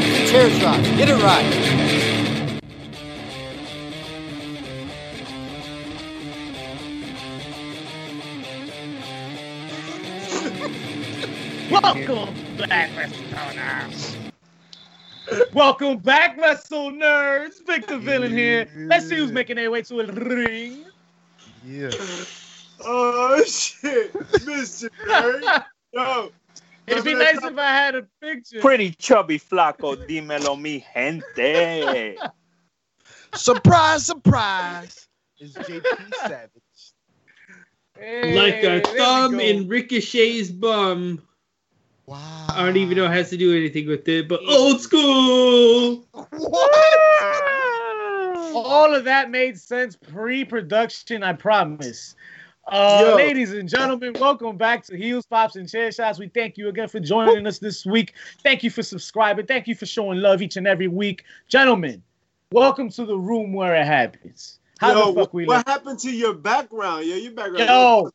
Pops and Chair Shots. Get it right. Welcome back, WrestleNerds. Welcome back, Wrestle Nerds. Victor Villain here. Let's see who's making their way to a ring. Yeah. Oh shit, Mr. Nerd. Yo, It'd be nice if I had a picture. Pretty chubby flaco, dímelo mi gente. surprise, surprise. It's JP Savage. Hey, like a thumb in Ricochet's bum. Wow. I don't even know it has to do anything with it, but old school. What? All of that made sense pre-production, I promise. Uh, ladies and gentlemen, welcome back to Heels, Pops, and Chair Shots. We thank you again for joining us this week. Thank you for subscribing. Thank you for showing love each and every week. Gentlemen, welcome to the room where it happens. How yo, the fuck we what live? happened to your background? Yo, your background. Yo,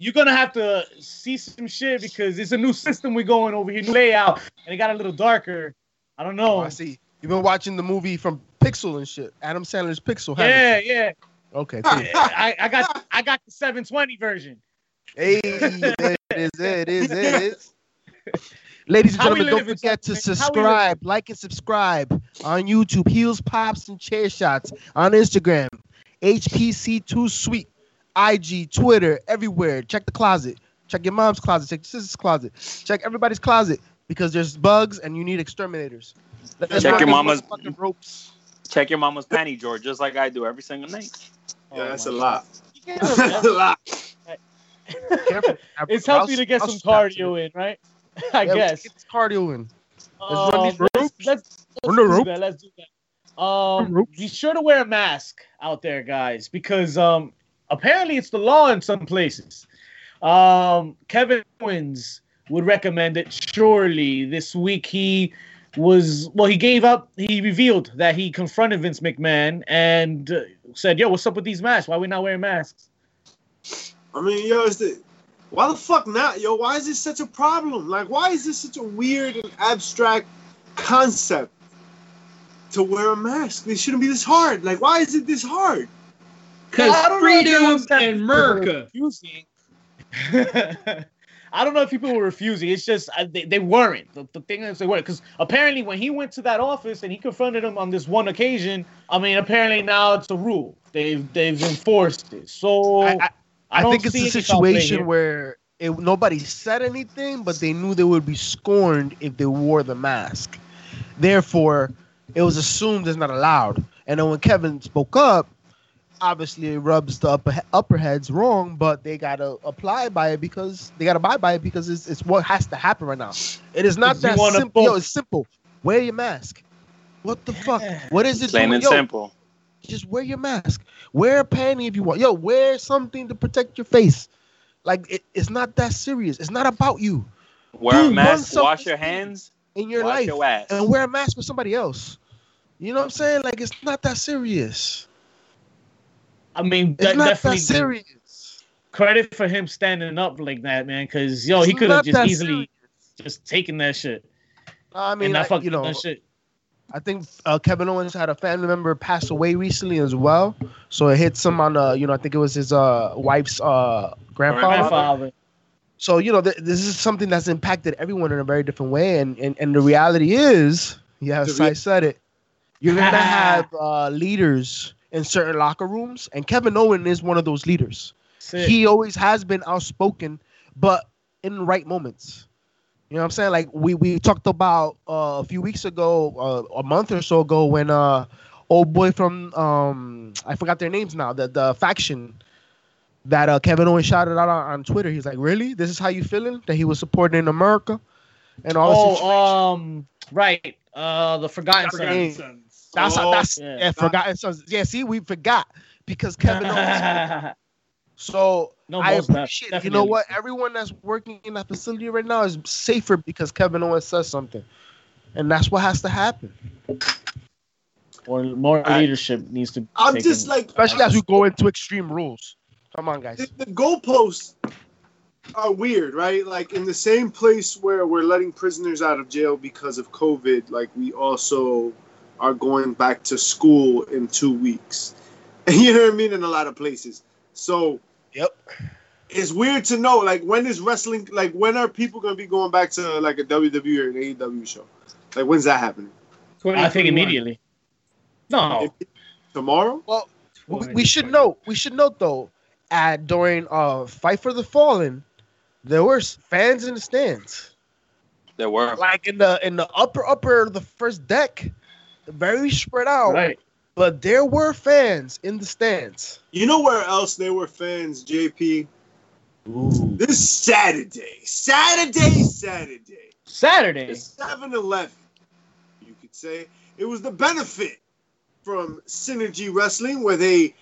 you're gonna have to see some shit because it's a new system we're going over here, new layout, and it got a little darker. I don't know. Oh, I see. You've been watching the movie from Pixel and shit. Adam Sandler's Pixel. haven't Yeah, yeah. You? Okay. Ah. Cool. I, I got I got the 720 version. hey, it is it is it is. Ladies and gentlemen, don't forget to man? How we subscribe, like, and subscribe on YouTube. Heels, Pops, and Chair Shots on Instagram. HPC2 Sweet. IG, Twitter, everywhere. Check the closet. Check your mom's closet. Check your sister's closet. Check everybody's closet because there's bugs and you need exterminators. Let's Check your mama's- motherfucking ropes. Check your mama's panty drawer, just like I do every single night. Yeah, that's Oh a lot. That's a lot. Careful. it's healthy to get some cardio in, right? I Yeah, guess. Get this cardio in. run Um, these let's, ropes. let's, Run let's the do ropes. that. Let's do that. Um, be sure to wear a mask out there, guys, because um, apparently it's the law in some places. Um, Kevin Owens would recommend it. Surely this week he was well. He gave up. He revealed that he confronted Vince McMahon and uh, said, "Yo, what's up with these masks? Why we not wearing masks?" I mean, yo, is the why the fuck not, yo? Why is this such a problem? Like, why is this such a weird and abstract concept to wear a mask? It shouldn't be this hard. Like, why is it this hard? Because Well, I don't know if they freedom and people America. I don't know if people were refusing. It's just they, they weren't. The, the thing is, they weren't because apparently when he went to that office and he confronted him on this one occasion, I mean, apparently now it's a rule. They've they've enforced it. So I, I, I don't think it's a any foul play situation where it, nobody said anything, but they knew they would be scorned if they wore the mask. Therefore, it was assumed it's not allowed. And then when Kevin spoke up, obviously it rubs the upper, upper heads wrong, but they gotta apply by it because they gotta abide by it because it's, it's what has to happen right now. It is not that simple. Yo, it's simple. Wear your mask. What the fuck? What is it Plain doing? and Yo, simple. just wear your mask. Wear a panty if you want. Yo, wear something to protect your face. Like it, it's not that serious. It's not about you Wear a Dude, run mask, wash your hands, in your wash life, your ass. and wear a mask for somebody else. You know what I'm saying? Like it's not that serious. I mean, It's that not definitely that serious. credit for him standing up like that, man. Because yo, It's he could have just easily serious. just taken that shit I mean, I- you know, that shit. I think uh, Kevin Owens had a family member pass away recently as well, so it hits him on uh, you know, I think it was his uh wife's uh grandfather. Grandfather. So you know, th- this is something that's impacted everyone in a very different way, and and, and the reality is, yeah, The as re- I said it, you're gonna have uh, leaders in certain locker rooms, and Kevin Owens is one of those leaders. Sick. He always has been outspoken, but in the right moments. You know what I'm saying? Like we we talked about uh, a few weeks ago, uh, a month or so ago, when uh, old boy from um I forgot their names now, the the faction that uh, Kevin Owens shouted out on, on Twitter. He's like, "Really? This is how you feeling? That he was supporting America and all? Oh, um, right. Uh, the Forgotten Forgotten Sons. Sons. That's Oh, that's yeah. yeah, forgotten sons. Yeah, see, we forgot because Kevin Owens. So No, I most def- appreciate. You know what? Everyone that's working in that facility right now is safer because Kevin Owens says something, and that's what has to happen. or more I, leadership needs to. I'm taken. just like, Especially as we go into extreme rules. Come on, guys. the, the goalposts are weird, right? Like in the same place where we're letting prisoners out of jail because of COVID, like we also are going back to school in two weeks. You know what I mean? In a lot of places. So Yep. it's weird to know, like, when is wrestling, like, when are people going to be going back to, like, a WWE or an AEW show? Like, when's that happening? I think immediately. No, Tomorrow? Well, we, we should note. We should note though. At during uh fight for the fallen, there were fans in the stands, There were. like in the in the upper upper the first deck, very spread out. right. But there were fans in the stands. You know where else there were fans, JP? This Saturday. Saturday, Saturday. Saturday. 7 Eleven, you could say. It was the benefit from Synergy Wrestling where they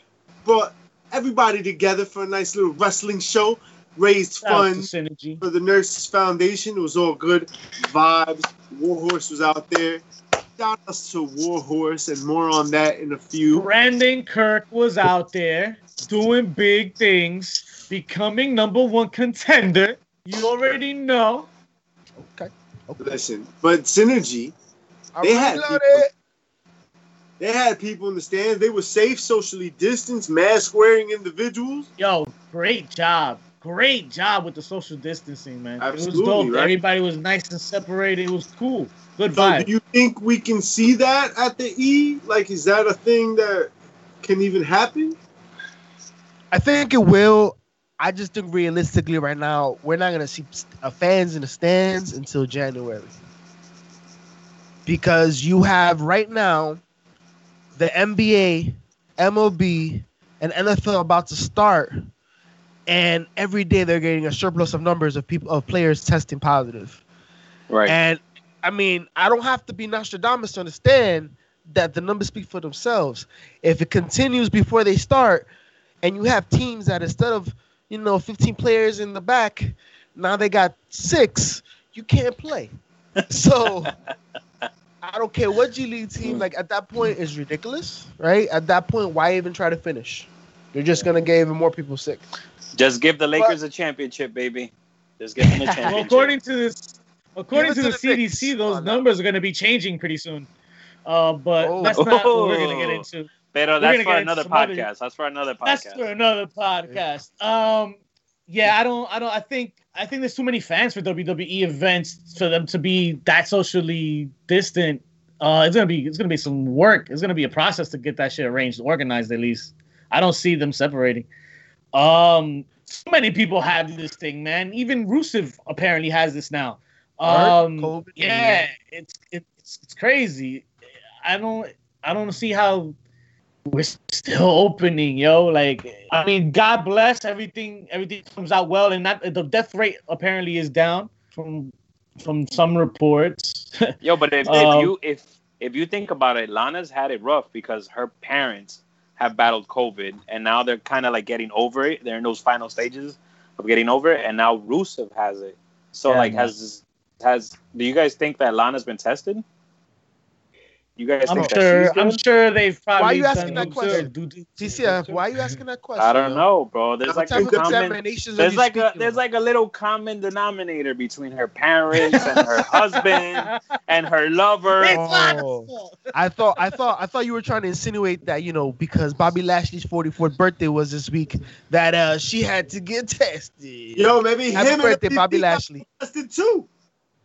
brought everybody together for a nice little wrestling show, raised Shout out to funds Synergy. for the Nurses Foundation. It was all good vibes. Warhorse was out there. Shout outs to Warhorse and more on that in a few. Brandon Kirk was out there doing big things, becoming number one contender. You already know. Okay. Listen, but Synergy, They had Reloaded. people- they had people in the stands. They were safe, socially distanced, mask wearing individuals. Yo, great job. Great job with the social distancing, man. it Absolutely, was dope. right? Everybody was nice and separated. It was cool. Good So, vibe. do you think we can see that at the E? Like, is that a thing that can even happen? I think it will. I just think realistically, right now, we're not gonna see fans in the stands until January, because you have right now the NBA, MLB, and NFL about to start, and every day they're getting a surplus of numbers of people of players testing positive. Right. And I mean, I don't have to be Nostradamus to understand that the numbers speak for themselves. If it continues before they start, and you have teams that instead of you know 15 players in the back, now they got six, you can't play. So I don't care what G League team like at that point is ridiculous, right? At that point, why even try to finish? You're just gonna get even more people sick. Just give the Lakers a championship, baby. Just give them a championship. Well, according to this, according Give to the the CDC, those on that. numbers are going to be changing pretty soon. Uh, but Oh. that's not what we're going to get Oh. into. Pero that's for another some other- podcast. That's for another That's podcast. for another podcast. Um, yeah, I don't, I don't, I think, I think there's too many fans for WWE events for them to be that socially distant. Uh, it's gonna be, it's gonna be some work. It's gonna be a process to get that shit arranged, organized at least. I don't see them separating. Um, so many people have this thing, man. Even Rusev apparently has this now. Um, COVID, yeah, it's it's it's crazy. I don't I don't see how we're still opening, yo. Like, I mean, God bless everything. Everything comes out well, and that the death rate apparently is down from from some reports. Yo, but if, Um, if you if if you think about it, Lana's had it rough because her parents have battled COVID, and now they're kind of like getting over it. They're in those final stages of getting over it, and now Rusev has it. So Yeah, like, man. has has do you guys think that Lana's been tested? You guys I'm think sure. that she's I'm sure they've probably. Why are you asking that question? due- due- TCF, why are you asking that question? I don't know, bro. There's What like a common. examinations There's like a there's like a little common denominator between her parents and her husband and her lover. Oh. I thought I thought I thought you were trying to insinuate that you know because Bobby Lashley's 44th birthday was this week that uh she had to get tested. Yo, maybe happy him birthday, and Bobby MVP got Lashley. tested too.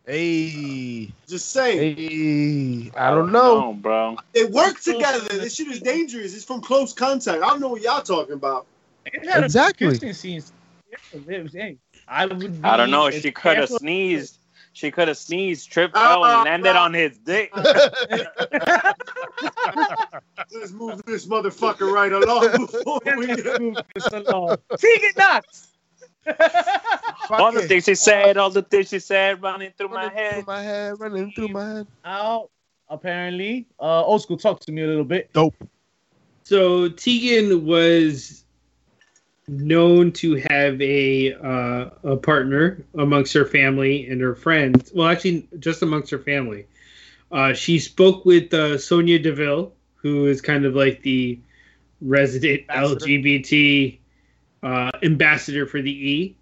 Hey, Just saying. hey, I don't know. bro. They work together. This shit is dangerous. It's from close contact. I don't know what y'all talking about. It had a Exactly. kissing scene. Yeah, it was- hey, I would. I don't know. She could have sneezed. She could have sneezed, tripped, Ah, fell, and landed on his dick. Let's move this motherfucker right along before we Move this along. Tegan Nox. All the things she said, all the things she said, running through my Running head. through my head, running through my head. Out. Apparently, uh, old school. Talk to me a little bit. So Tegan was known to have a uh, a partner amongst her family and her friends. Well, actually, just amongst her family. Uh, she spoke with uh, Sonya Deville, who is kind of like the resident Ambassador. LGBT uh, ambassador for the E,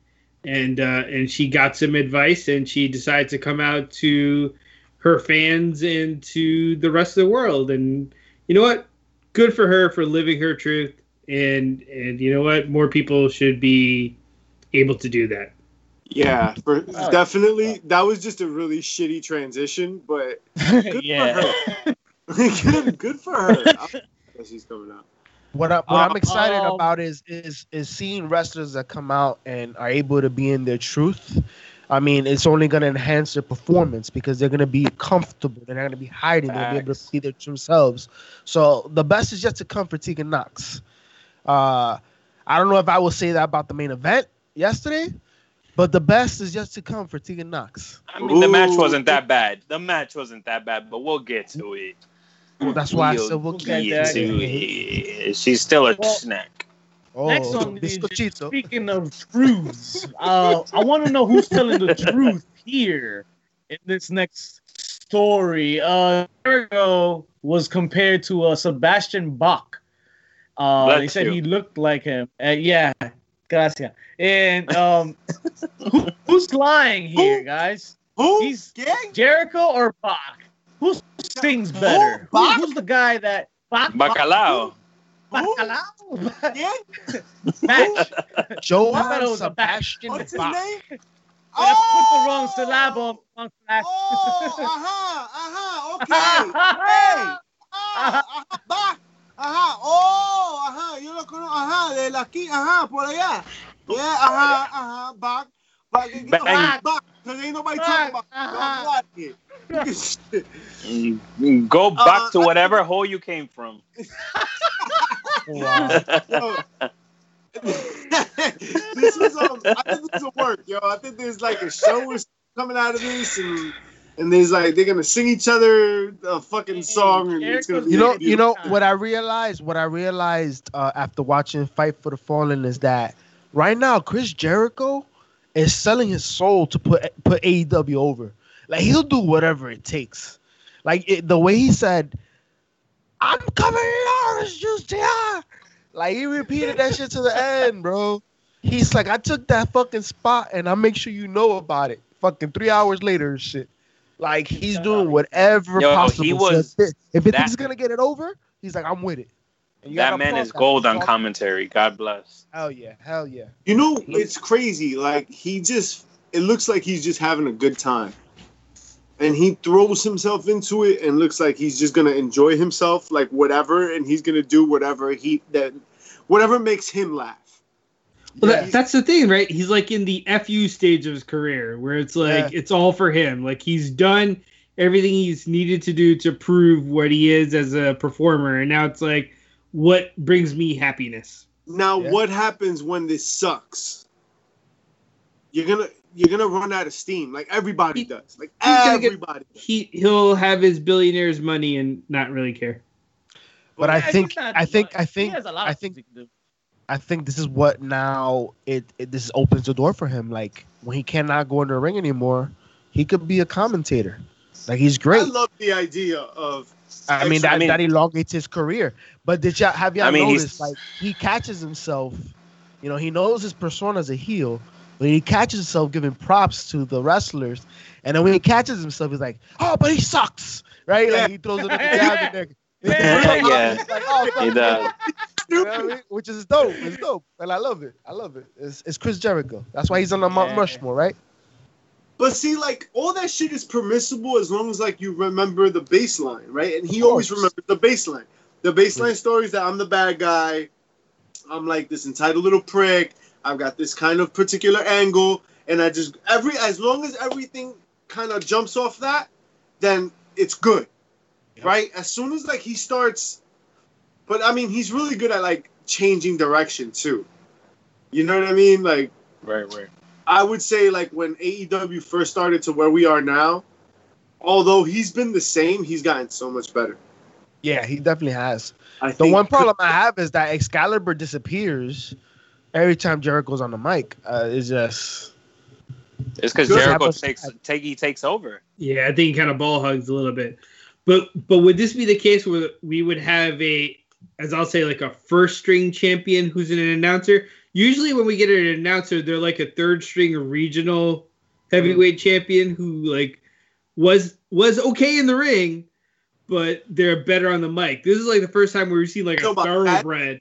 and uh, and she got some advice, and she decided to come out to her fans and to the rest of the world. And you know what? Good for her for living her truth. And and you know what? More people should be able to do that. Yeah, for, Oh. definitely. That was just a really shitty transition, but good yeah. for her. good, good for her. That she's coming out. What, I, what I'm excited Um, about is is is seeing wrestlers that come out and are able to be in their truth. I mean, it's only going to enhance their performance because they're going to be comfortable. They're not going to be hiding. They'll be able to see their true selves. So the best is yet to come for Tegan Nox. Uh, I don't know if I will say that about the main event yesterday, but the best is yet to come for Tegan Nox. I mean, the match wasn't that bad. The match wasn't that bad, but we'll get to it. Well, that's why I We'll said we'll get keep it. it. She's still a Well- snack. Oh, Next on the. Speaking of truths, uh, I want to know who's telling the truth here in this next story. Uh, Jericho was compared to uh, Sebastian Bach. Uh, they said you. he looked like him. Uh, yeah, gracias. And um, who, who's lying here, Who? guys? Who? He's- Gang? Jericho or Bach? Who sings better? Who- Bach? who's the guy that Bach? Bacalao. Who? Bacalao? Gang? Match. Johann I thought it was a back- Sebastian What's his Bach. name? I put the wrong syllable on wrong syllable. Oh, ajá, ajá, okay. Hey, ajá, ajá, va, ajá, oh, ajá, yo lo conozco, ajá, de la aquí, ajá, por allá. Yeah, ajá, ajá, back, back, Bang. back, back, because ain't nobody talking about Back, it. ajá. I'm out here. Look at shit. Mm, Go back Uh, to I- whatever hole you came from. Wow. Yo. this was um, I think this will work, yo. I think there's like a show is coming out of this, and and there's like they're gonna sing each other a fucking song, and it's gonna be You know, you know what I realized. What I realized uh, after watching Fight for the Fallen is that right now Chris Jericho is selling his soul to put put AEW over. Like he'll do whatever it takes. Like it, the way he said, "I'm coming Lawrence just here." Like he repeated that shit to the end, bro. He's like, "I took that fucking spot, and I make sure you know about it." Fucking three hours later, shit. Like he's doing whatever Yo, possible. he was- if it, if that- thinks gonna get it over, he's like, I'm with it. And you That man is gold on commentary. God bless. Hell yeah, hell yeah. You know, it's crazy. Like he just, it looks like he's just having a good time, and he throws himself into it, and looks like he's just gonna enjoy himself, like whatever, and he's gonna do whatever he that, whatever makes him laugh. Well, Yeah, that, that's the thing, right? He's like in the fu stage of his career, where it's like it's all for him. Like he's done everything he's needed to do to prove what he is as a performer, and now it's like, what brings me happiness? Now, Yeah. what happens when this sucks? You're gonna you're gonna run out of steam, like everybody He- does. Like he's gonna get- everybody. does. He he'll have his billionaire's money and not really care. But I Yeah, he's think, I think. I think, has a I think, things to do. I think this is what now it, it this opens the door for him. Like when he cannot go in the ring anymore, he could be a commentator. Like he's great. I love the idea of. I mean, that, I mean- that elongates his career. But did y'all have y'all I mean, noticed? Like he catches himself. You know, he knows his persona as a heel, but he catches himself giving props to the wrestlers. And then when he catches himself, he's like, "Oh, but he sucks!" Right? Like he throws another jab in there. Yeah. It's oh, like, oh, He does. you know I mean? Which is dope. It's dope, and I love it. I love it. It's, it's Chris Jericho. That's why he's on the Mount Yeah. Rushmore, right? But see, like all that shit is permissible as long as like you remember the baseline, right? And he always remembers the baseline. The baseline story is that I'm the bad guy. I'm like this entitled little prick. I've got this kind of particular angle, and I just every as long as everything kind of jumps off that, then it's good, Yep. right? As soon as like he starts, but I mean he's really good at like changing direction too. You know what I mean? Like Right, right. I would say like when AEW first started to where we are now, although he's been the same, he's gotten so much better. Yeah, he definitely has. I The one problem I have is that Excalibur disappears every time Jericho's on the mic. Uh, it's just It's because Jericho takes take he takes over. Yeah, I think he kind of ball hugs a little bit. But but would this be the case where we would have a, as I'll say, like a first string champion who's an announcer? Usually when we get an announcer, they're like a third string regional heavyweight champion who like was was okay in the ring, but they're better on the mic. This is like the first time we've seen like a Talking about that? thoroughbred.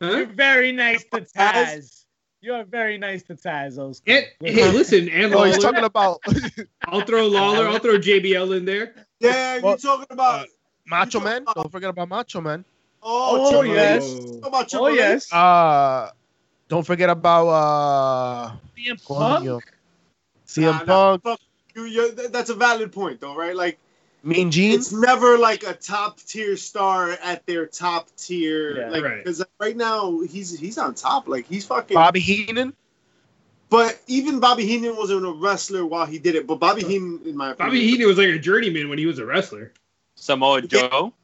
You're very nice to Taz? Taz. You're very nice to Taz, Oscar. And, hey, listen, and Oh, he's talking about I'll throw Lawler. I'll throw JBL in there. Yeah, you're talking about. Macho Man. about- Don't forget about Macho Man. Oh, Oh, yes. H. Talking about Oh yes. Uh, don't forget about uh, CM Coño. Punk. CM Nah, nah, Punk, fuck you, that's a valid point, though, right? Like, Mean it's never like a top tier star at their top tier. Yeah. like, Right. because right now he's he's on top. Like, he's fucking. Bobby Heenan. But even Bobby Heenan wasn't a wrestler while he did it. But Bobby Heenan, in my opinion, Bobby Heenan was like a journeyman when he was a wrestler. Samoa Joe.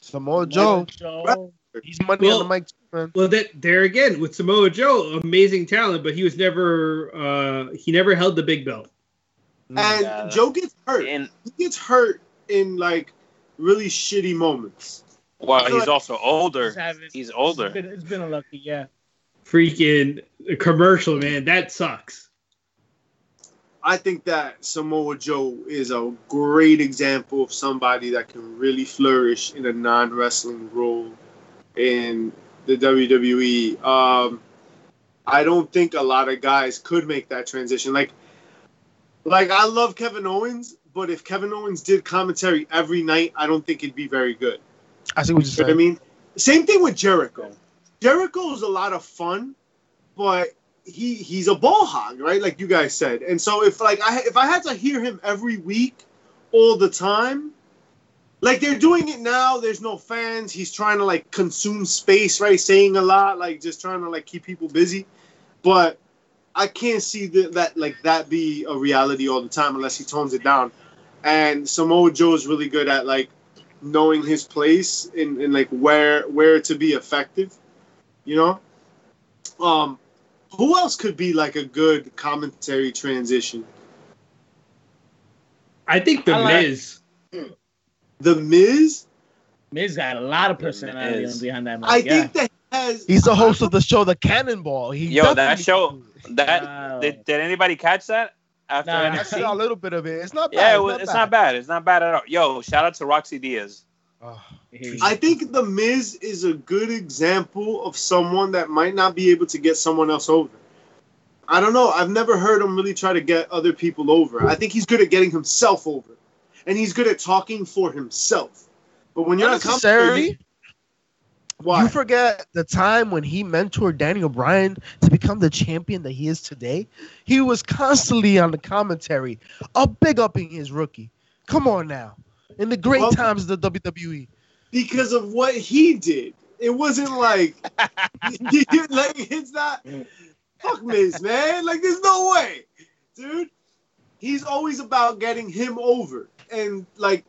Samoa Joe. Joe. He's money Well- on the mic, man. Well, that there again with Samoa Joe, amazing talent, but he was never uh he never held the big belt. and Yeah. Joe gets hurt. In He gets hurt in like really shitty moments. well, I he's like- also older. He's having- He's older. It's been, it's been a lucky, yeah. Freaking commercial, man, that sucks. I think that Samoa Joe is a great example of somebody that can really flourish in a non wrestling role in the WWE. Um, I don't think a lot of guys could make that transition. Like, like I love Kevin Owens, but if Kevin Owens did commentary every night, I don't think it'd be very good. I see what you're You know I mean? Same thing with Jericho. Jericho is a lot of fun, but he he's a ball hog, right? Like you guys said. And so if like I if I had to hear him every week, all the time, like they're doing it now. There's no fans. He's trying to like consume space, right? Saying a lot, like just trying to like keep people busy. But I can't see that, that like that be a reality all the time unless he tones it down. And Samoa Joe is really good at like knowing his place and, in like where where to be effective you know um who else could be like a good commentary transition I think the I like- Miz. The miz Miz got a lot of personality Miz. behind that mic. i yeah. think that has He's the host of the show, The Cannonball. He Yo, that show- That Wow. did, did anybody catch that after Nah. I NXT? saw a little bit of it. It's not bad. Yeah, it it's, was, not it's bad. not bad. It's not bad at all. Yo, shout out to Roxy Diaz. Oh, i think the miz is a good example of someone that might not be able to get someone else over i don't know i've never heard him really try to get other people over i think he's good at getting himself over and he's good at talking for himself but when you're not necessarily. why You forget the time when he mentored Daniel Bryan to become the champion that he is today. He was constantly on the commentary, up big upping his rookie. Come on now, in the great Well- times of the. WWE. because of what he did. It wasn't like, like it's not. Fuck Miz, man. Like there's no way, dude. He's always about getting him over, and like,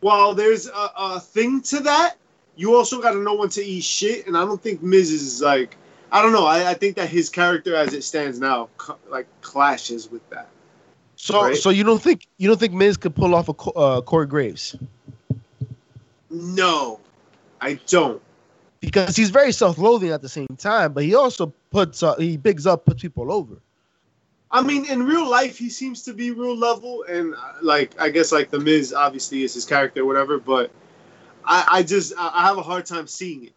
while there's a, a thing to that, you also got to know when to eat shit. And I don't think Miz is like, I don't know. I, I think that his character, as it stands now, co- like clashes with that. So, Right. so you don't think you don't think Miz could pull off a uh, Corey Graves No, I don't. because he's very self-loathing at the same time, but he also puts uh, he bigs up, puts people over. I mean, in real life, he seems to be real level, and uh, like I guess like the Miz obviously is his character, or whatever. But I, I just I I have a hard time seeing it,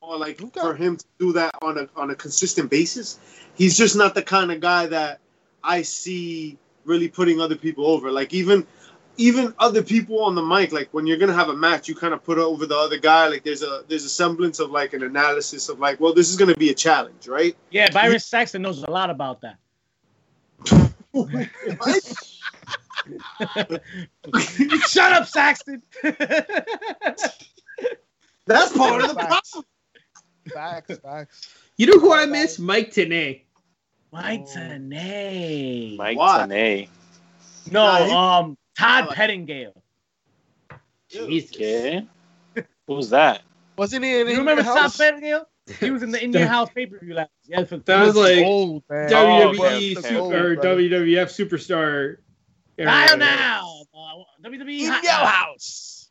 or like Okay. for him to do that on a on a consistent basis. He's just not the kind of guy that I see really putting other people over. Like even even other people on the mic, like when you're gonna have a match, you kind of put over the other guy. Like there's a there's a semblance of like an analysis of like, well, this is gonna be a challenge, right? Yeah, Byron Saxton knows a lot about that. What? Shut up, Saxton. That's part of the problem. Facts. Facts, facts. You know who I miss? Mike Tenay. Mike Oh. Tenay. Mike Why? Tenay. No, um, Todd I like- Pettengill. Jesus. Okay. Who's that? Wasn't he in? You remember Todd house? Pettengill? He was in the In Your House pay per view last. Yeah, for That was like old man. Oh, WWE okay, okay, su- or WWF superstar. era. Dial now. Uh, WWE. in Hot your house.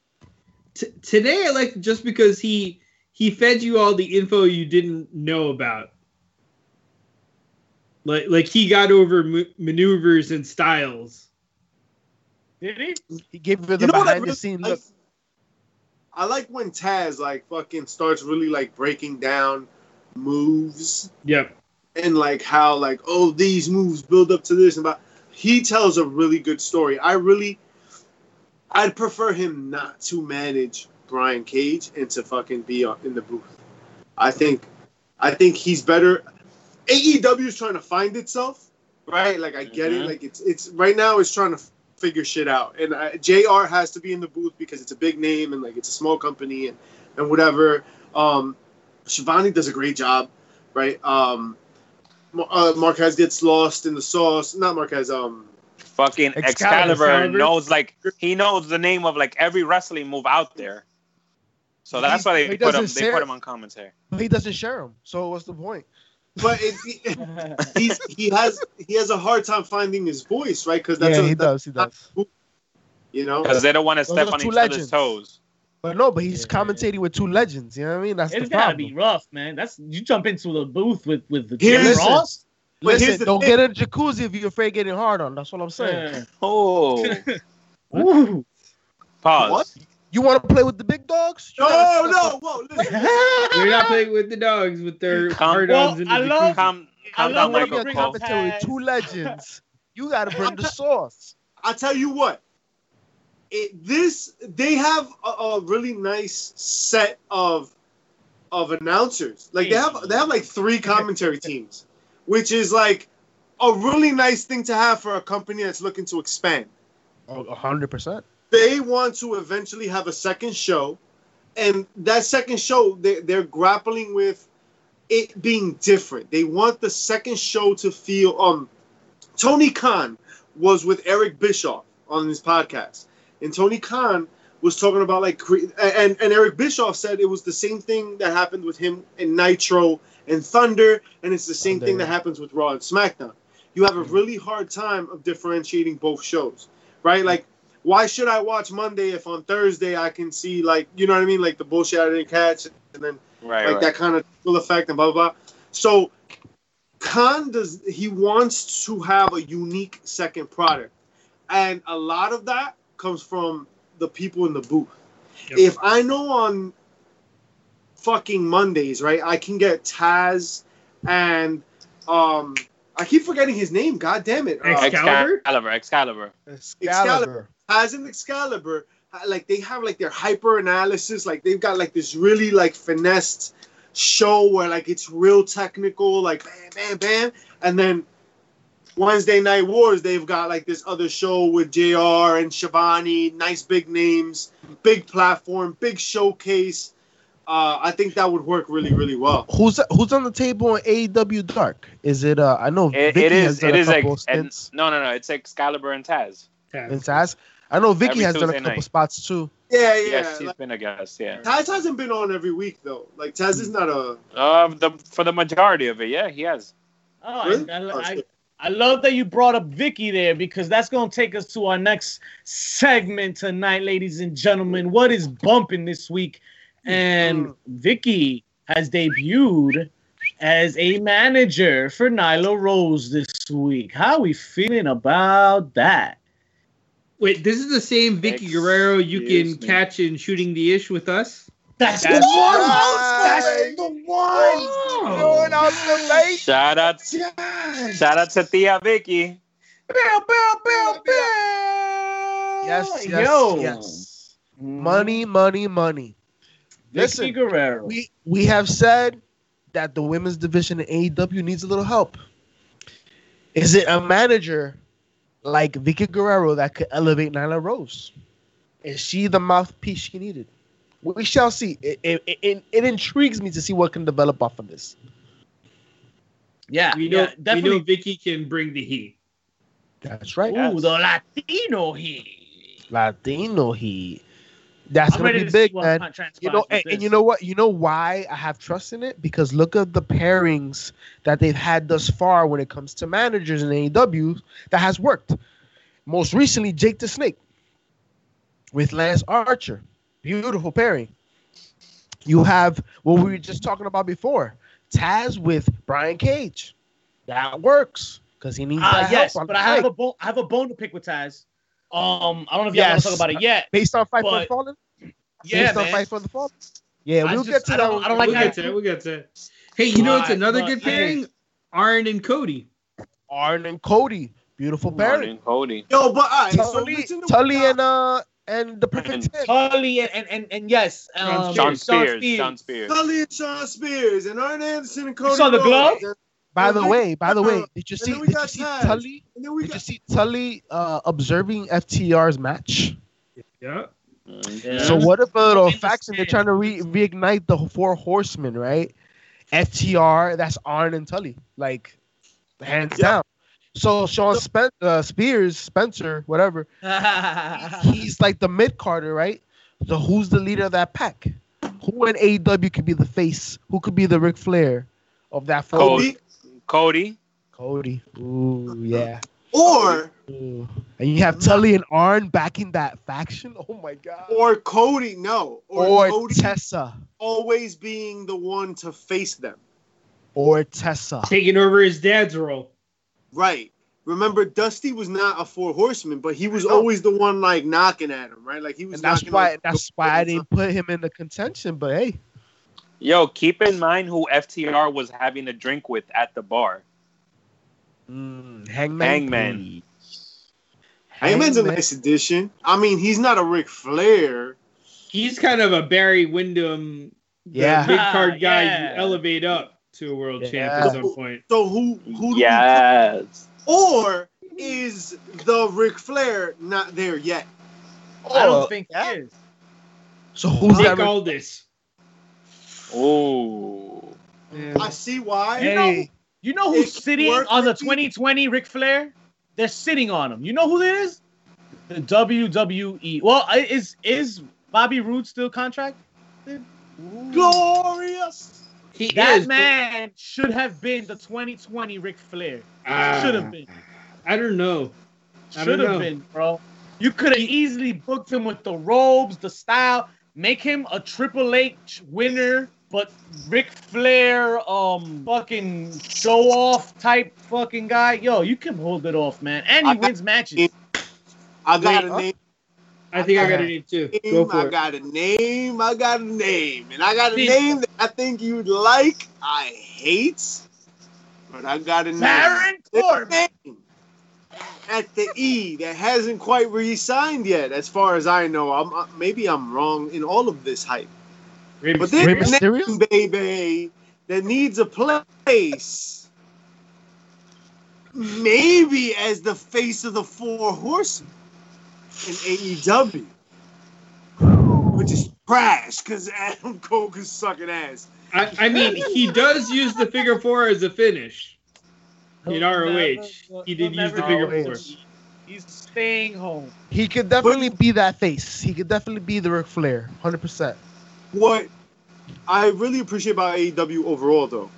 T- today I like just because he he fed you all the info you didn't know about. Like like he got over m- maneuvers and styles. Did he? He gave her the You know behind the really scene like? look. I like when Taz like fucking starts really like breaking down moves Yep. and like how like oh these moves build up to this and about he tells a really good story. I really I'd prefer him not to manage Brian Cage and to fucking be uh, in the booth. I think I think he's better. AEW is trying to find itself, right? Like I get it. Mhm. Like it's it's right now it's trying to figure shit out. And uh, JR has to be in the booth because it's a big name and like it's a small company and and whatever. Um Schiavone does a great job, right? Um uh, Marquez gets lost in the sauce. Not Marquez. Um, Fucking Excalibur. Excalibur, Excalibur. knows like he knows the name of like every wrestling move out there. So that's why they put him. doesn't They put him on commentary. But he doesn't share them. So what's the point? But it, he's he has he has a hard time finding his voice, right? Because that's yeah, a, he that's does. He does. you know. Because they don't want to step on two each legends. other's toes. But no, but he's Yeah. commentating with two legends. You know what I mean? That's It's the gotta problem. be rough, man. That's you jump into the booth with with the Here- Jim listen. Ross. But Listen, the don't thing. get in a jacuzzi if you're afraid of getting hard on. That's what I'm saying. Yeah. Oh, Ooh. pause. What? You want to play with the big dogs? You No, no, whoa, listen. We're not playing with the dogs with their Come- hard Well, ons in the I love- jacuzzi. Calm, I calm love down, when When you Michael bring Cole. up commentating with two legends, you got to bring the sauce. I tell you what, it this they have a, a really nice set of of announcers. Like they have they have like three commentary teams, which is like a really nice thing to have for a company that's looking to expand. Oh, a hundred percent. They want to eventually have a second show, and that second show they, they're grappling with it being different. They want the second show to feel um Tony Khan was with Eric Bischoff on his podcast, and Tony Khan was talking about like and and Eric Bischoff said it was the same thing that happened with him in Nitro and Thunder, and it's the same Thunder, thing that happens with Raw and SmackDown. You have a really hard time of differentiating both shows, right? Like, why should I watch Monday if on Thursday I can see like you know what I mean, like the bullshit I didn't catch, and then Right, like right. that kind of full effect and blah blah blah. So Khan does he wants to have a unique second product, and a lot of that comes from the people in the booth. Yep. If I know on fucking Mondays, right, I can get Taz and um I keep forgetting his name. God damn it! Uh, Excalibur? Excalibur, Excalibur. Excalibur. Taz and Excalibur, uh, like they have like their hyper analysis, like they've got like this really like finessed show where like it's real technical, like bam, bam, bam, and then Wednesday Night Wars, they've got like this other show with JR and Schiavone, nice big names, big platform, big showcase. Uh, I think that would work really, really well. Who's who's on the table in AEW Dark? Is it? uh I know It, Vickie it has done It a is. couple Ex- and, no, no, no. It's Excalibur and Taz. Yeah. in Taz. I know Vickie Every has done a couple night. spots too. Yeah, yeah. Yes, she's like, been a guest. Yeah. Taz hasn't been on every week though. Like Taz is not a. Uh, the for the majority of it, yeah, he has. Oh, I- Really? I, Oh, I. I love that you brought up Vickie there because that's going to take us to our next segment tonight, ladies and gentlemen. What is bumping this week? And Vickie has debuted as a manager for Nyla Rose this week. How are we feeling about that? Wait, this is the same Vickie Excuse Guerrero you can me. catch in shooting the ish with us? That's, That's the one. right. That's the one. Going out the base. Shout out, shout out to Tia Vickie. Bow, bow, bow, bow. Yes, yes, Yo. yes. Mm-hmm. Money, money, money. Vickie Listen, Guerrero. We we have said that the women's division in AEW needs a little help. Is it a manager like Vickie Guerrero that could elevate Nyla Rose? Is she the mouthpiece she needed? We shall see. It, it, it, it intrigues me to see what can develop off of this. yeah, We know, yeah, we definitely. know Vickie can bring the heat. That's right. Ooh, the Latino heat. Latino he. That's I'm gonna be big, man. You know, and, and you know what? You know why I have trust in it? Because look at the pairings that they've had thus far when it comes to managers in AEW that has worked. Most recently, Jake the Snake with Lance Archer. Beautiful pairing. You have what we were just talking about before. Taz with Brian Cage. That works because he needs ah, that yes, but the I have a bone. I have a bone to pick with Taz. Um, I don't know if y'all want Yes. to talk about it yet. based on Fight for the Fallen. Yeah, based on. Fight for the Fallen. Yeah, we'll just- get to I that. I don't like we'll how- get to that. We'll get to that. Hey, you know it's another but- good pairing? Arn and Cody. Arn and Cody, beautiful Martin pairing. Cody. Yo, but all right, so Tully, listen to Tully and uh and the perfect And ten. Tully and, and, and, and yes, um, Shawn Spears. Shawn Spears. Tully and Shawn Spears and Arn Anderson and Cody. saw the Rhodes. glove? And, By the way, by the way, uh, did you see? Did you see Taz. Tully? and then we Did you see Tully uh, observing FTR's match? Yeah. Yeah. So what if a little Understand. faction? They're trying to re- reignite the four horsemen, right? FTR, that's Arn and Tully, like hands Yeah. down. So Shawn Spen- uh, Spears, Spencer, whatever, he's like the mid carder, right? So who's the leader of that pack? Who in AEW could be the face? Who could be the Ric Flair of that four? Cody. Cody. Cody. Ooh, yeah. or Ooh. And you have Tully and Arn backing that faction. Oh my god. or Cody, no, or, Or Cody Tessa. always being the one to face them. Or Tessa. Taking over his dad's role. Right. Remember, Dusty was not a four horseman, but he was always the one like knocking at him, right? Like he was. And that's why that's why I didn't put him in the contention. But hey, Yo, keep in mind who FTR was having a drink with at the bar. mm, Hangman. Hangman. Hangman's a nice addition. I mean, he's not a Ric Flair. He's kind of a Barry Windham, Yeah. big card guy Yeah. you elevate up to a world champ at some point. So who? Who? do Yes. or is the Ric Flair not there yet? I don't Oh, think yeah. he is. So who's Nick that? Ric- Aldis. Oh. I see why. You know- Hey, You know who's It's sitting on the 2020 Ric Flair? They're sitting on him. You know who it is? The WWE. Well, I- is is Bobby Roode still contract? Glorious. He That is. but- man should have been the 2020 Ric Flair. Ah, Should have been. I don't know. I Should have been, bro. You could have easily booked him with the robes, the style, make him a Triple H winner, but Ric Flair, um, fucking show off type fucking guy. Yo, you can hold it off, man. And he I wins matches. I got Wait, a name. I think I got Okay. a name too. Go I for it. got a name. I got a name, and I got a See- name that I think you'd like. I hate, but I got a name. Baron Corbin. at the E that hasn't quite re-signed yet, as far as I know. I'm uh, maybe I'm wrong in all of this hype, Rey but Mysterio? Rey there's a Mysterio? name, baby, that needs a place. Maybe as the face of the Four Horsemen in AEW, which is trash because Adam Cole is sucking ass. I, I mean, he does use the figure four as a finish. In He'll ROH, never- he did he'll use the never- figure four. He's staying home. he could definitely be that face. He could definitely be the Ric Flair, hundred percent. What I really appreciate about AEW overall, though,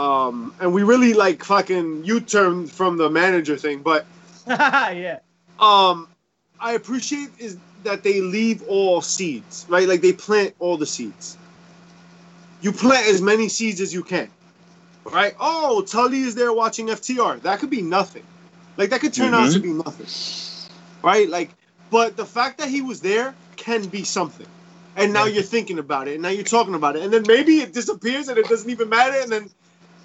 um, and we really like fucking U-turn from the manager thing, but yeah. um, I appreciate is that they leave all seeds, right? Like they plant all the seeds. You plant as many seeds as you can, right? Oh, Tully is there watching FTR. That could be nothing. Like that could turn out Mhm. to be nothing, right? Like, but the fact that he was there can be something. And now you're thinking about it, and now you're talking about it, and then maybe it disappears and it doesn't even matter. And then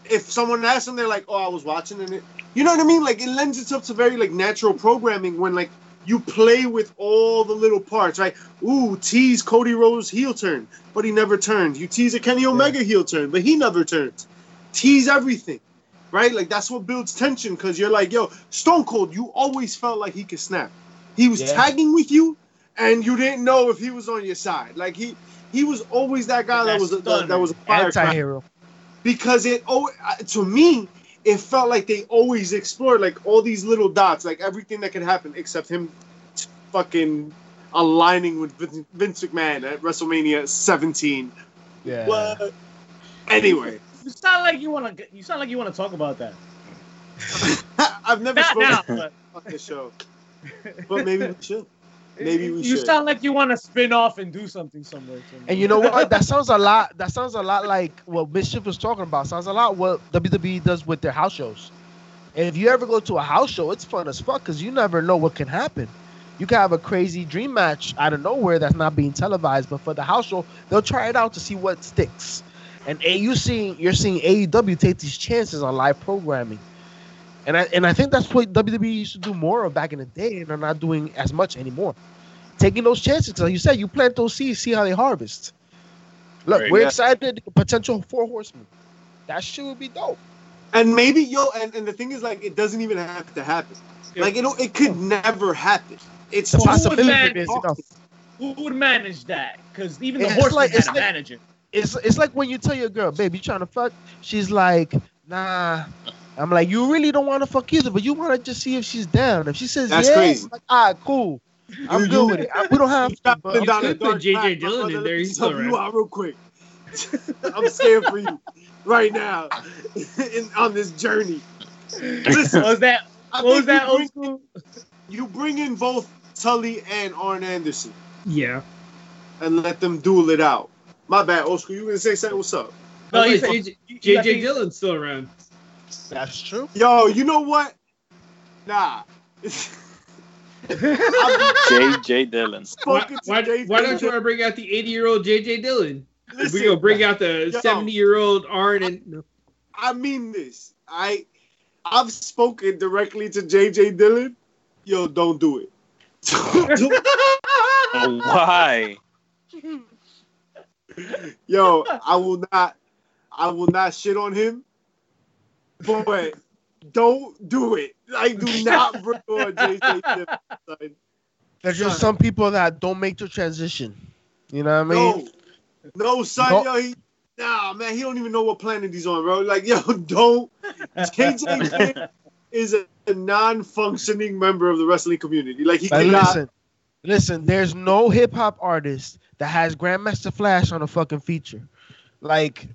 if someone asks them, they're like, "Oh, I was watching," and it, you know what I mean? Like it lends itself to very like natural programming when like you play with all the little parts, right? Ooh, tease Cody Rhodes heel turn, but he never turned. You tease a Kenny Omega heel turn, but he never turns. Tease everything, right? Like that's what builds tension because you're like, yo, Stone Cold, you always felt like he could snap. He was Yeah. tagging with you, and you didn't know if he was on your side. Like he he was always that guy that That was a, that, that was a firecracker Anti-hero. because it oh to me it felt like they always explored like all these little dots like everything that could happen except him t- fucking aligning with Vince McMahon at WrestleMania 17 Yeah. Well, anyway You sound like you want to. You sound like you want to talk about that. I've never Not now, spoken but on this show but maybe we should Maybe we you should. sound like you want to spin off and do something somewhere. somewhere. And you know what? That sounds a lot. That sounds a lot like what Mischief was talking about. Sounds a lot what WWE does with their house shows. And if you ever go to a house show, it's fun as fuck because you never know what can happen. You can have a crazy dream match out of nowhere that's not being televised, but for the house show, they'll try it out to see what sticks. And A, you seeing you're seeing AEW take these chances on live programming. And I and I think that's what WWE used to do more of back in the day, and they're not doing as much anymore. Taking those chances, like you said, you plant those seeds, see how they harvest. Look, Right, we're yeah. excited. Potential four horsemen. That shit would be dope. And maybe yo, and, and the thing is, like, it doesn't even have to happen. Like, it don't- it could never happen. It's The Who would possibility man- enough. Who would manage that? Because even the It's horseman like- had it's a like- manager. It's it's like when you tell your girl, babe, you trying to fuck. She's like, nah. I'm like, you really don't want to fuck either, but you want to just see if she's down. If she says That's yeah, crazy. I'm like, all right, cool. I'm You- good with it. I- we don't have You to. traveling But I'm down good. Put J.J. path, Dillon in there, he's sub still you around. out real quick. I'm scared for you right now in, on this journey. Listen, What was that? What was that you old bring, school? you bring in both Tully and Arn Anderson Yeah. and let them duel it out. My bad, old school. You gonna say something? What's up? No, Oh, you wait, said- JJ, you- you- I JJ think- Dillon's still around. That's true. Yo, you know what? Nah. I've J.J. Dillon. Why, why, why don't you want to bring out the 80 year old JJ Dillon? Listen, we gonna bring out the 70 year old Arn and no. I mean this. I I've spoken directly to JJ Dillon. Yo, don't do it. Oh, why? Yo, I will not I will not shit on him. But don't do it. Like do not bring on JJ Dillon. son. There's just Son. some people that don't make the transition. You know what I mean? No, no, son, No. yo, he nah man, he don't even know what planet he's on, bro. Like, yo, don't JJ Dillon is a, a non-functioning member of the wrestling community. Like he But cannot listen, listen. There's no hip hop artist that has Grandmaster Flash on a fucking feature. Like,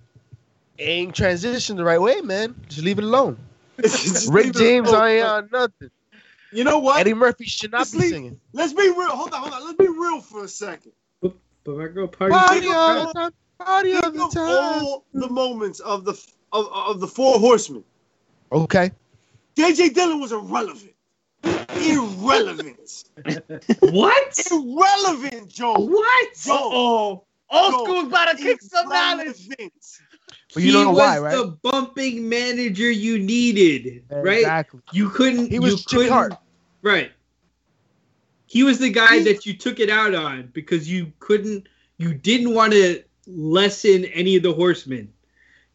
ain't transitioned the right way, man. Just leave it alone. Rick James alone. ain't on nothing. You know what? Eddie Murphy should not Let's be leave- singing. Let's be real. Hold on, hold on. Let's be real for a second. But my girl party. Party think all the time. Party all the time. all the moments of the of, of the four horsemen. Okay. JJ Dillon was irrelevant. Irrelevant. What? Irrelevant, Joe. What? Joe. Oh, old Yo, school's about to kick some knowledge. Irrelevant. But you he know was why, right? the bumping manager you needed, right? Exactly. You couldn't. He was you Jimmy couldn't, Hart. Right. He was the guy He- that you took it out on because you couldn't. You didn't want to lessen any of the horsemen.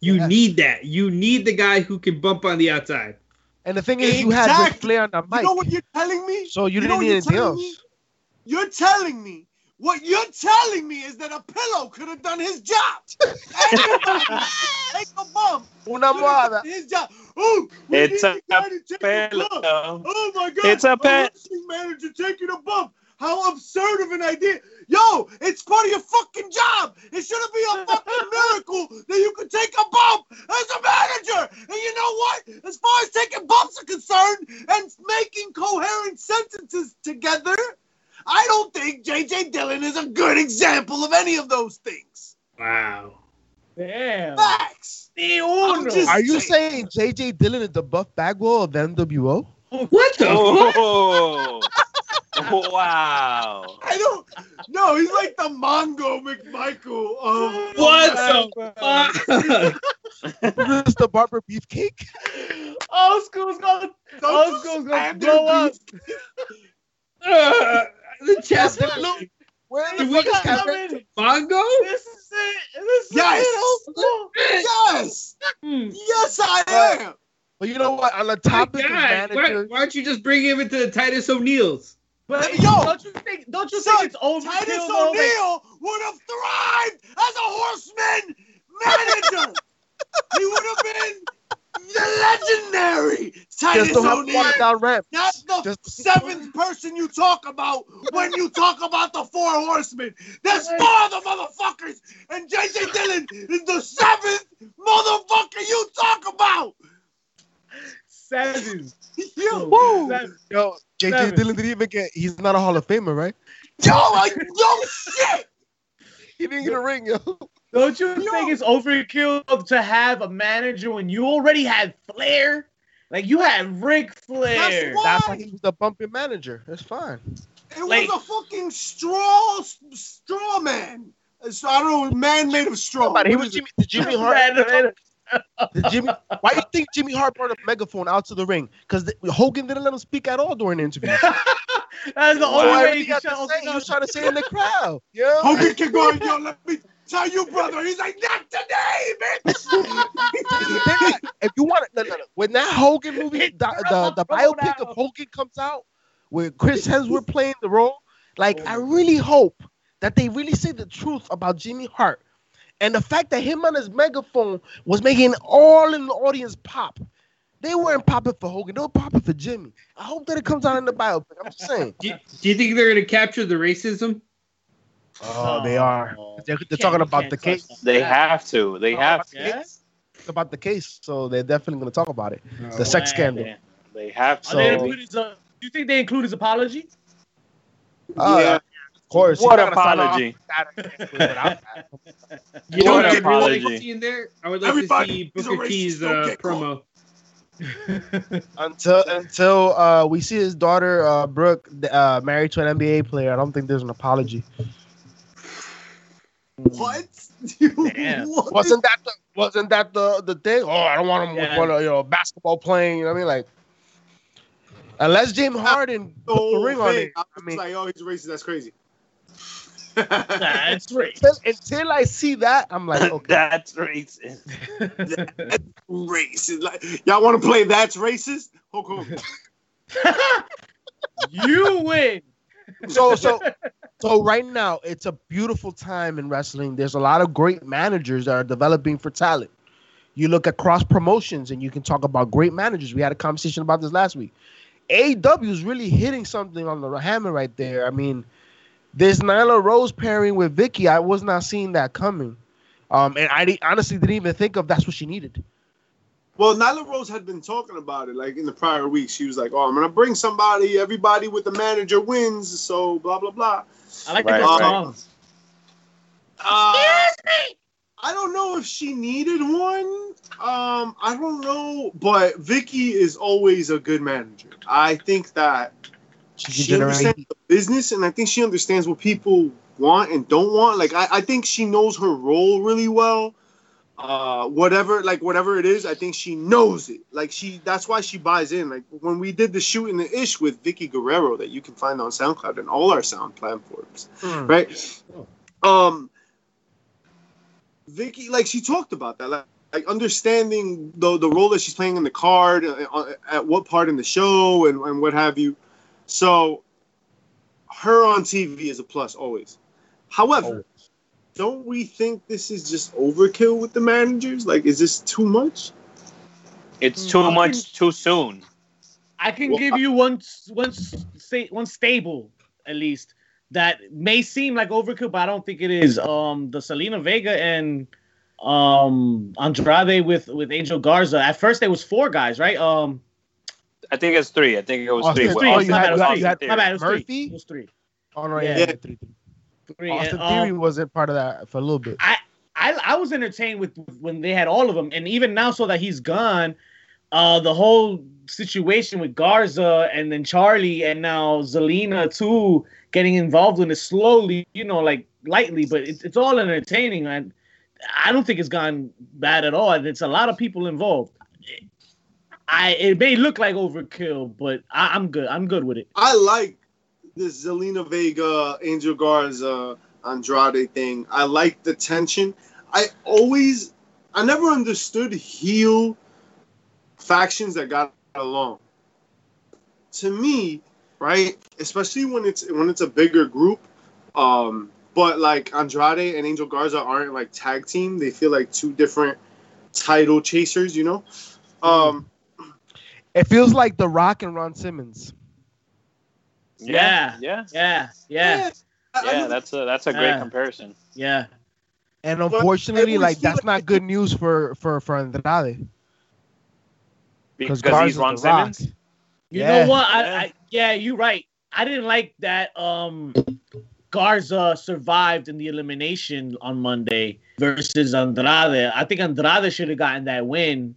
You Yeah. need that. You need the guy who can bump on the outside. And the thing is, you had Ric Exactly. Flair on the mic. You know what you're telling me? so you, you didn't what need you're anything else. me? You're telling me what you're telling me is that a pillow could have done his job. Take a bump. Una could have moda. done His job. Oh, It's a the guy to take a Pillow. Oh my god! It's a pet. manager taking a bump. How absurd of an idea! Yo, it's part of your fucking job. It shouldn't be a fucking miracle that you could take a bump as a manager. And you know what? As far as taking bumps are concerned and making coherent sentences together, I don't think JJ Dillon is a good example of any of those things. Wow. Damn. Facts. Ni I'm uno. Are you saying JJ Dillon is the Buff Bagwell of NWO? What the oh. fuck? Oh, wow. I don't. No, he's like the Mongo McMichael of What the fuck? Mr. Barber Beefcake? Old school's gonna, Don't old school's gonna slander blow up. these- the chest. Where Do the we fuck is got Kevin? Mongo? This is it. This is Yes. it. Old school. Yes, Hmm. yes, I am. But you know what? On the My topic of God, why, managers, why don't you just bring him into the Titus O'Neil's? But Yo. don't you think? Don't you Son, think it's overkill? Titus though? O'Neil would have thrived as a horseman manager. he would have been the legendary Titus just don't have O'Neil. water down ramp. Not the Just- seventh person you talk about when you talk about the four horsemen. There's four of the motherfuckers, and JJ Dillon is the seventh motherfucker you talk about. seven. Yo, Woo! Seven. Yo, JJ Seven. Dillon didn't even get. He's not a Hall of Famer, right? yo, like, yo, shit. He didn't get a ring, yo. Don't you Yo. think it's overkill to have a manager when you already had Flair? Like you had Ric Flair. why- That's why he was the bumping manager. That's fine. It Like- was a fucking straw, straw man. So, I don't know, man made of straw. But he was is? Jimmy. Did Jimmy Hart? Man, man, Did Jimmy? Why do you think Jimmy Hart brought a megaphone out to the ring? Because Hogan didn't let him speak at all during the interview. That's the only way everything he can had to say, he was trying to say in the crowd. Yeah. Hogan kept going, yo, let me tell you, brother. He's like, not today, bitch. if you want to, no, no, no. when that Hogan movie, Hit the, the, the biopic out. of Hogan comes out, where Chris Hemsworth playing the role, like oh, I really hope that they really say the truth about Jimmy Hart, and the fact that him on his megaphone was making all in the audience pop. They weren't popping for Hogan; they were popping for Jimmy. I hope that it comes out in the biopic. I'm just saying. Do you, do you think they're going to capture the racism? Oh, they are. They're, they're talking about the case. that. They have to. They Oh, have to. Yeah? It's about the case, so they're definitely going to talk about it. Oh, The sex scandal. They, they have to. So- his, uh, do you think they include his apology? Oh, Yeah. of course. What You're not gonna sign off apology? that without that. You know What what I'd really like apology. to see in there? I would like Everybody to see Booker racist, T's uh, promo. until until uh, we see his daughter uh, Brooke uh, married to an NBA player. I don't think there's an apology. What? Damn. What? Wasn't that the wasn't that the the thing? Oh, I don't want him Yeah. with one of you know basketball playing. You know what I mean? Like unless James Harden put the ring on it. I I mean, like, oh, he's racist. That's crazy. That's right. until, until I see that, I'm like, okay. That's racist. racist. Like, y'all want to play that's racist? Hulk Hogan. you win. So so so right now it's a beautiful time in wrestling. There's a lot of great managers that are developing for talent. You look at cross promotions and you can talk about great managers. We had a conversation about this last week. AEW is really hitting something on the hammer right there. I mean this Nyla Rose pairing with Vickie I was not seeing that coming. Um and I honestly didn't even think of that's what she needed Well, Nyla Rose had been talking about it like in the prior week. She was like, "Oh, I'm gonna bring somebody. Everybody with the manager wins." So blah blah blah. I like Right, the right. songs. Uh, I don't know if she needed one. Um, I don't know, but Vickie is always a good manager. I think that she she understands heat. the business, and I think she understands what people want and don't want. Like I, I think she knows her role really well. Uh, whatever, like whatever it is, I think she knows it. Like she, that's why she buys in. Like when we did the shoot in the ish with Vickie Guerrero that you can find on SoundCloud and all our sound platforms Mm. right? Um, Vickie, like she talked about that, like, like understanding the the role that she's playing in the card, uh, uh, at what part in the show, and, and what have you. So, her on TV is a plus always. However, Always. Don't we think this is just overkill with the managers? Like, is this too much? It's too Mm. much too soon. I can Well, give you one one say one stable at least that may seem like overkill, but I don't think it is. Um, the Zelina Vega and um Andrade with with Angel Garza. At first, there was four guys, right? Um, I think it's three. I think it was Austin three. Three. Oh, you my had- bad, it was you three. had My bad, it was Murphy? three. It was three. Oh, no, Yeah. yeah, yeah, three, three. Three. Austin and, um, Theory wasn't part of that for a little bit. I I was entertained with when they had all of them, and even now, so that he's gone, uh, the whole situation with Garza and then Charlie and now Zelina too getting involved in it slowly, you know, like lightly, but it's it's all entertaining, and I don't think it's gone bad at all, and it's a lot of people involved. I it may look like overkill, but I, I'm good. I'm good with it. I like this Zelina Vega, Angel Garza, Andrade thing. I like the tension. I always, I never understood heel factions that got along. To me, right, especially when it's when it's a bigger group, um, but like Andrade and Angel Garza aren't like tag team. They feel like two different title chasers, you know. Um, It feels like The Rock and Ron Simmons. Yeah. yeah, Yeah, yeah, I- I yeah. That's a that's a great Yeah. comparison. yeah. And unfortunately, like that's not good news for for for Andrade. because Garza's he's Ron the Rock. You Yeah. know what? I, Yeah. I, yeah, you're right. I didn't like that um Garza survived in the elimination on Monday versus Andrade. I think Andrade should have gotten that win,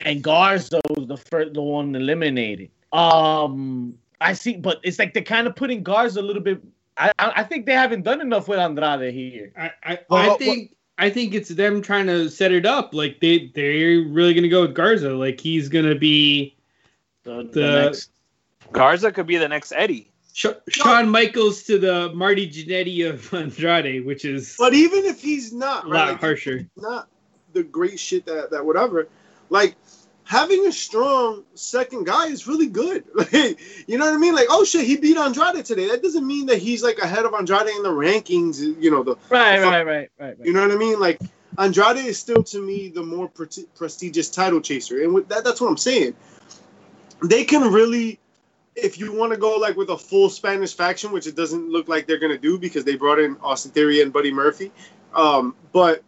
and Garza was the first, the one eliminated. Um, I see, but it's like they're kind of putting Garza a little bit. I, I I think they haven't done enough with Andrade here. I, I, Well, I what- think I think it's them trying to set it up. Like they they're really gonna go with Garza. Like he's gonna be The, The- next, Garza could be the next Eddie. Sh- Shawn Michaels to the Marty Jannetty of Andrade, which is But even if he's not, a right, lot like, harsher. not the great shit that that whatever, like having a strong second guy is really good. Like, you know what I mean? Like, oh shit, he beat Andrade today. That doesn't mean that he's like ahead of Andrade in the rankings. You know the right, Fuck. right, right, right, You know what I mean? Like Andrade is still to me the more pre- prestigious title chaser, and with that, that's what I'm saying. They can really, if you want to go like with a full Spanish faction, which it doesn't look like they're gonna do because they brought in Austin Theory and Buddy Murphy, um, but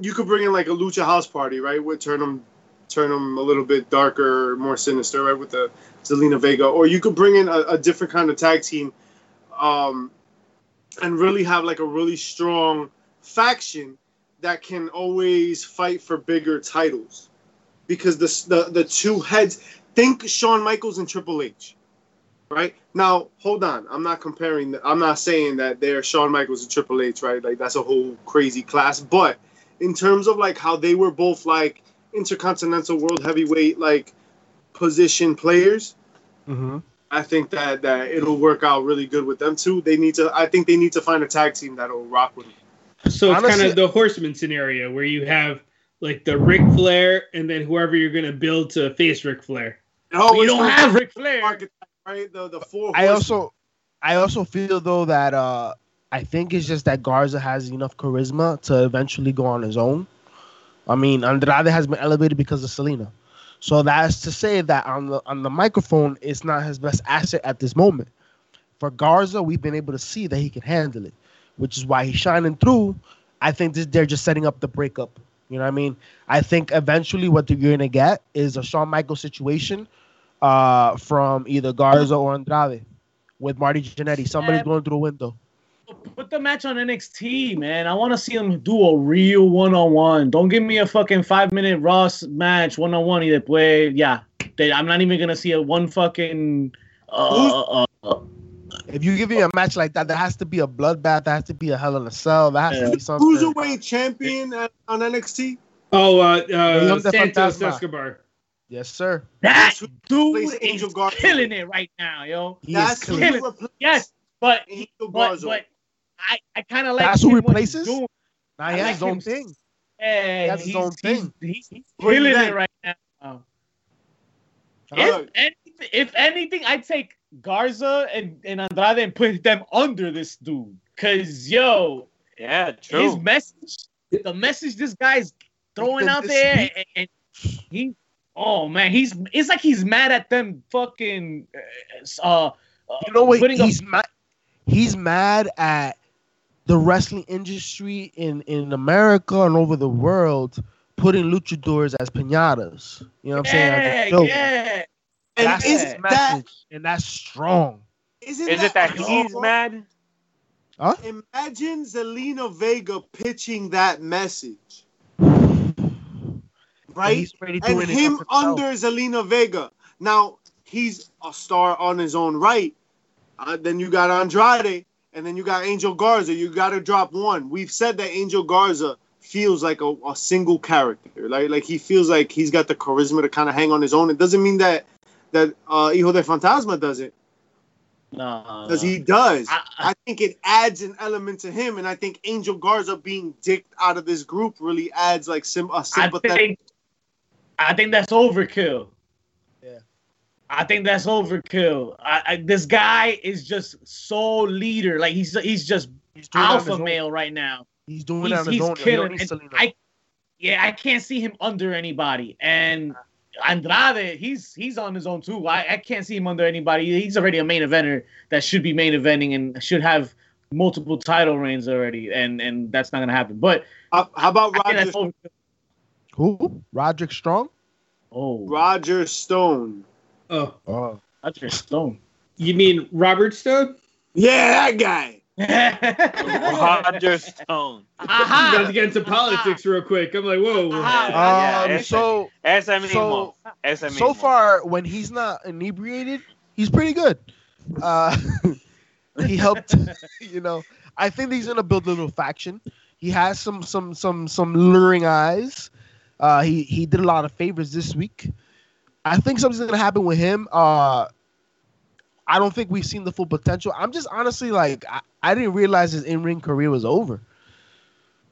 you could bring in like a Lucha House Party, right? Would turn them, turn them a little bit darker, more sinister, right? With the Zelina Vega, or you could bring in a, a different kind of tag team, um, and really have like a really strong faction that can always fight for bigger titles. Because the the, the two heads think Shawn Michaels and Triple H right? Now hold on. I'm not comparing the, I'm not saying that they're Shawn Michaels and Triple H right? Like that's a whole crazy class. But in terms of like how they were both like intercontinental world heavyweight like position players Mm-hmm. I think that that it'll work out really good with them too they need to I think they need to find a tag team that'll rock with them So it's kind of the horseman scenario where you have like the Ric Flair and then whoever you're gonna build to face Ric Flair. Oh, We don't the have Ric Flair. archetype, right? The the four. I also, I also feel though that uh, I think it's just that Garza has enough charisma to eventually go on his own. I mean, Andrade has been elevated because of Zelina, so that's to say that on the on the microphone, it's not his best asset at this moment. For Garza, we've been able to see that he can handle it, which is why he's shining through. I think this, they're just setting up the breakup. You know what I mean? I think eventually what you're gonna get is a Shawn Michaels situation uh, from either Garza or Andrade with Marty Jannetty. Somebody's going through the window. Put the match on NXT, man. I want to see them do a real one on one. Don't give me a fucking five minute Ross match one on one. Either way, yeah. They, I'm not even gonna see a one fucking. Uh, uh, uh, If you give me a match like that, there has to be a bloodbath. There has to be a Hell in a Cell. There has to be something. cruiserweight champion at, on NXT. Oh, uh, uh Santos Escobar. Yes, sir. that That's who dude replaced Angel is Garza. killing it right now, yo. He That's is killing. killing it. Yes, but Angel but but I I kind of like. That's who him what replaces? doing. Now he I has like his own him. thing. Yeah, That's his he's, own he's, thing. He's, he's killing it right now. If anything, if anything, I'd take Garza and, and Andrade and put them under this dude. Cause yo, Yeah, his true. message, the message this guy's throwing out there, and, and he, oh man, he's it's like he's mad at them fucking uh, uh You know what? putting up- He's mad. He's mad at the wrestling industry in in America and over the world putting luchadors as pinatas. You know what I'm saying? Yeah, joke. yeah. and That's is his that and that's strong. isn't Is it that he's awful? mad? Imagine Zelina Vega pitching that message, But right? He's already and doing it him up himself. under Zelina Vega. Now he's a star on his own right. Uh, then you got Andrade, and then you got Angel Garza. You got to drop one. We've said that Angel Garza feels like a, a single character. Like like he feels like he's got the charisma to kind of hang on his own. It doesn't mean that that uh, Hijo de Fantasma doesn't, No, because he does. I- I- I think it adds an element to him, and I think Angel Garza being dicked out of this group really adds like sim- a sympathetic. think, I think that's overkill. Yeah. I think that's overkill. I, I, this guy is just so leader. Like he's he's just He's doing it alpha own. male right now. He's doing it He's, on his he's own. Killing. need I, yeah, I can't see him under anybody. And Andrade, he's he's on his own too. I, I can't see him under anybody. He's already a main eventer that should be main eventing and should have multiple title reigns already. And and that's not gonna happen. But Uh, how about Roger? Who? Roderick Strong? Oh, Roger Stone. Oh, Oh. Roger Stone. you mean Robert Stone? Yeah, that guy. Roger Stone. About Aha! to get into politics real quick. I'm like, whoa. Aha. Yeah, Um, so Ese So- mismo. Ese so far, when he's not inebriated, he's pretty good. Uh, he helped, you know. I think he's gonna build a little faction. He has some some some some luring eyes. Uh, he he did a lot of favors this week. I think something's gonna happen with him. Uh, I don't think we've seen the full potential. I'm just honestly like I, I didn't realize his in ring career was over.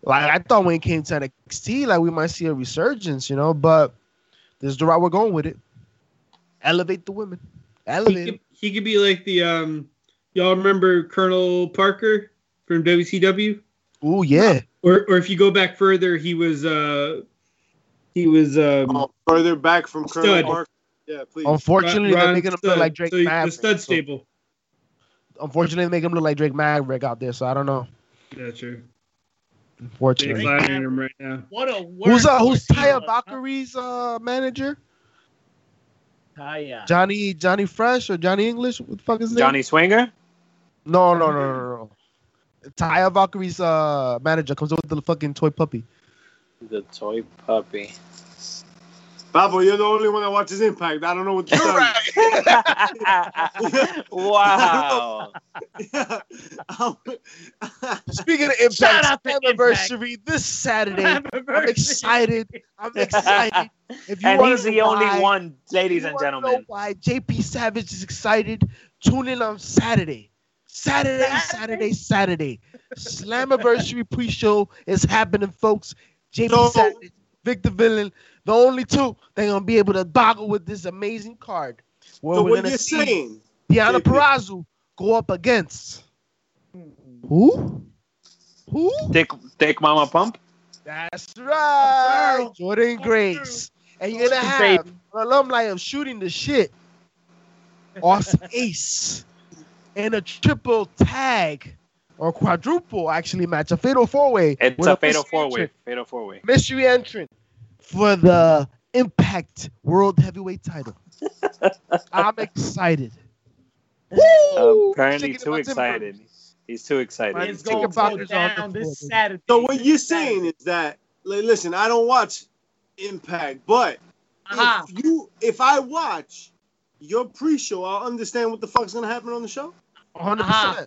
Like I thought when he came to NXT, like we might see a resurgence, you know. But this is the route we're going with it. Elevate the women. He Elevate. could, he could be like the um. Y'all remember Colonel Parker from WCW? Oh yeah. Or or if you go back further, he was uh he was um Oh, further back from Colonel Stud. Parker. Yeah, please. Unfortunately, Ron they're making him look like Drake So he- the Maverick. stud So- stable. unfortunately, they make him look like Drake Maverick out there. So I don't know. Yeah, true. They're Unfortunately, flattering him right now. What a who's uh, who's workhorse he Taya? Valkyrie's uh, manager? Taya. Johnny Johnny Fresh or Johnny English? What the fuck is his name? Johnny Swinger. No, no, no, no, no. no. Taya Valkyrie's uh, manager comes up with the fucking toy puppy. The toy puppy. Babo, you're the only one that watches Impact. I don't know what to tell wow. you. Speaking of Shout Impact out to anniversary this Saturday, I'm excited. I'm excited. If you and he's know the only why- one, ladies and wanna know gentlemen. why JP Savage is excited? Tune in on Saturday. Saturday, Saturday, Saturday. Slammiversary pre-show is happening, folks. JP So- Savage, Victor Villain, the only two they're gonna be able to boggle with this amazing card. Where so we're what gonna you're saying? Deonna JP. Purrazzo go up against who? Who? Take thick mama pump. That's right. Jordynne Go Grace. And you're gonna Go have an alumni of shooting the shit. Awesome Ace. And a triple tag or quadruple actually match, a fatal four way. It's a fatal four way. Fatal four way. Mystery entrant for the Impact World Heavyweight title. I'm excited. Woo! Apparently Chicken too excited. He's too excited. Man, It's Chicken going to poppers go on the down this. Saturday. So what you're saying is that, like, listen, I don't watch Impact, but Aha. if you, if I watch your pre-show, I'll understand what the fuck's gonna happen on the show. 100%. Uh-huh.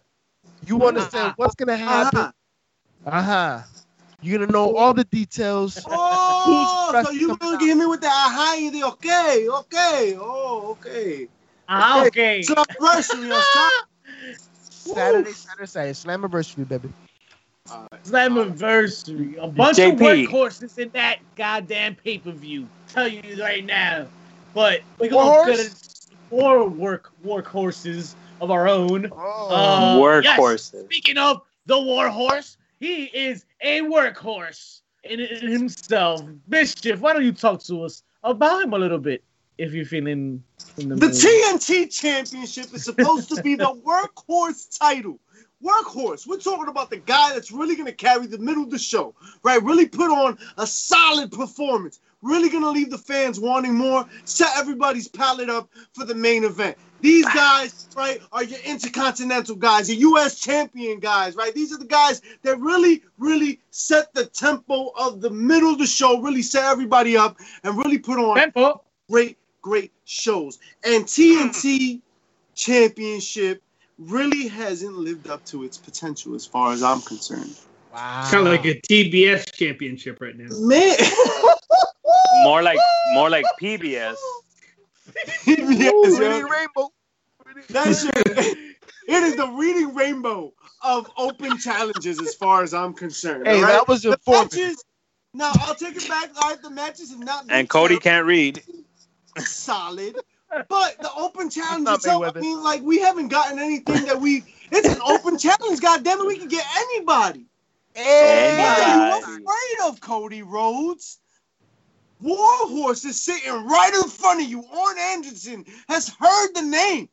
You understand what's going to happen. Uh-huh. Uh. You're going to know all the details. Oh, so you coming gonna give me with the aha and the okay, okay, oh, okay. Ah, okay. So anniversary on Saturday. Saturday, Saturday, Saturday. Slammiversary, baby. Slammiversary. A bunch JP. of workhorses in that goddamn pay per view. Tell you right now. But we're gonna get more work workhorses of our own. Oh. Uh, Workhorses. Speaking of the warhorse, he is a workhorse in, in himself. Mischief, why don't you talk to us about him a little bit if you're feeling in the, The. TNT Championship is supposed to be the workhorse title. Workhorse. We're talking about the guy that's really going to carry the middle of the show, right? Really put on a solid performance. Really going to leave the fans wanting more. Set everybody's palate up for the main event. These guys, right, are your intercontinental guys, your U.S. champion guys, right? These are the guys that really, really set the tempo of the middle of the show, really set everybody up, and really put on Tempo. great, great shows. And TNT Championship really hasn't lived up to its potential as far as I'm concerned. wow. Kind of like a TBS championship right now. Man, More like more like PBS. Yes, Ooh. Reading Rainbow. that shit, it is the reading rainbow of open challenges as far as I'm concerned. Hey, all right? that was the informative. matches. Now I'll take it back. All right, the matches have not And Cody terrible. can't read. solid. But the open challenge itself, I mean, like we haven't gotten anything that we. It's an open challenge. God damn it, we can get anybody. What are you Anybody. afraid of, Cody Rhodes? Warhorse is sitting right in front of you. Arn Anderson has heard the name.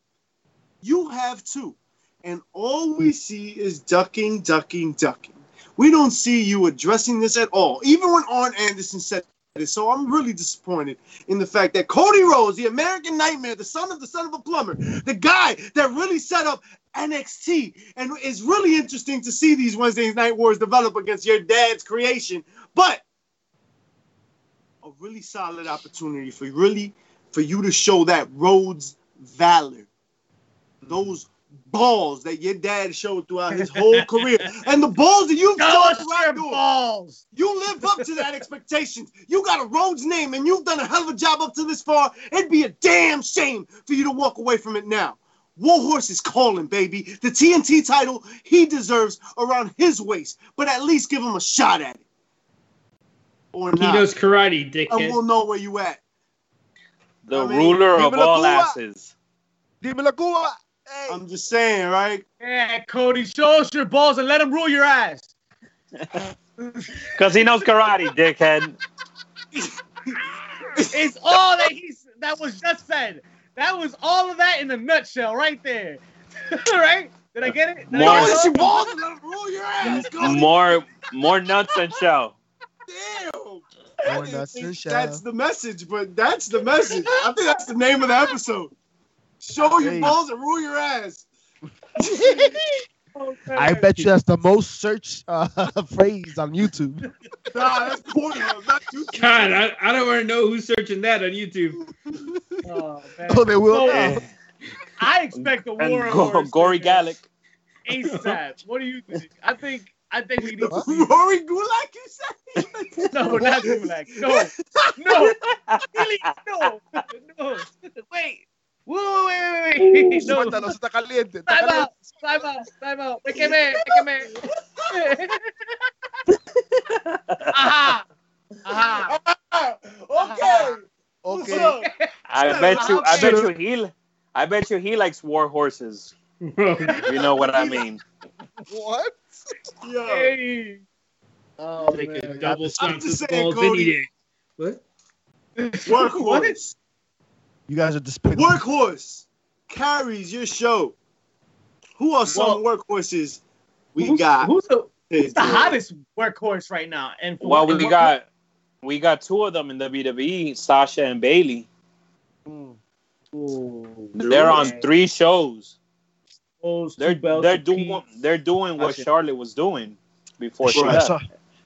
You have too. And all we see is ducking, ducking, ducking. We don't see you addressing this at all. Even when Arn Anderson said it. So I'm really disappointed in the fact that Cody Rhodes, the American Nightmare, the son of the son of a plumber, the guy that really set up NXT, and it's really interesting to see these Wednesday Night Wars develop against your dad's creation. But a really solid opportunity for really for you to show that Rhodes valor, those balls that your dad showed throughout his whole career, and the balls that you've Show shown throughout your balls. You live up to that expectation. You got a Rhodes name and you've done a hell of a job up to this far. It'd be a damn shame for you to walk away from it now. Warhorse is calling, baby. The TNT title he deserves around his waist, but at least give him a shot at it. Or He knows karate, and dickhead. we'll know where you at. The I mean, ruler of give it a all Cuba. asses. Dime la Cuba. Hey. I'm just saying, right? Yeah, Cody, show us your balls and let him rule your ass. Because he knows karate, dickhead. It's all that he's that was just said. That was all of that in a nutshell, right there. right? Did I get it? Did I More- get Show it? us your balls and let him roll your ass. Cody. More, more nuts than shell. Damn. More I didn't nuts think than shell. That's the message, but that's the message. I think that's the name of the episode. Show your Hey. balls and rule your ass. I bet you that's the most searched uh, phrase on YouTube. Nah, that's Pornhub, not YouTube. God, I, I don't want to know who's searching that on YouTube. Oh, man. Oh, they will So. I expect a And war. Go- Gory Gallic. ASAP. What do you think? I think I think we need to see. Rory Gulak, you said? No, not Gulak. No, no, really, no, no. Wait, wait, wait, wait, wait, wait. No, Mátalo, se está caliente. está time caliente. out, time out, time out. Déjeme, déjeme. Ajá, ajá. Ah, okay. What's Okay. up? I bet you, I Okay. bet you he, I bet you he likes war horses. If you know what I mean. What? Yo, Hey. Oh Take a double I'm stomp just the saying, balls Cody. any day. What? workhorse. You guys are despicable. Workhorse carries your show. Who are some workhorses we who's, got? Who's the, who's the hottest workhorse right now? And for Well, what- we what- got, we got two of them in WWE, Sasha and Bayley. Ooh. They're on three shows. Those They're belts they're doing peace. they're doing what Charlotte was doing before she Right, left. so,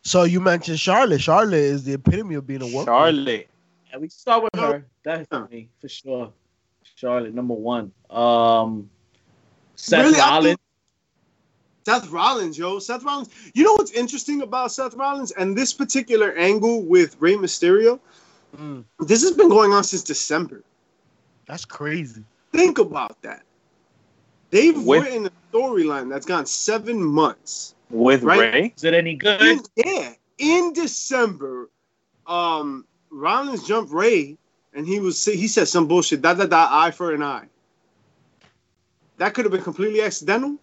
so you mentioned Charlotte. Charlotte is the epitome of being a woman. Charlotte. Yeah, we start with her. Definitely, for sure. Charlotte, number one. Um, Seth Really? I Rollins. Seth Rollins, yo. Seth Rollins. You know what's interesting about Seth Rollins and this particular angle with Rey Mysterio? Mm, This has been going on since December. that's crazy. Think about that. They've With- written a storyline that's gone seven months. with Right. Rey. Is it any good? In, yeah, in December, um, Rollins jumped Rey, and he was he said some bullshit. Da da da, eye for an eye. That could have been completely accidental.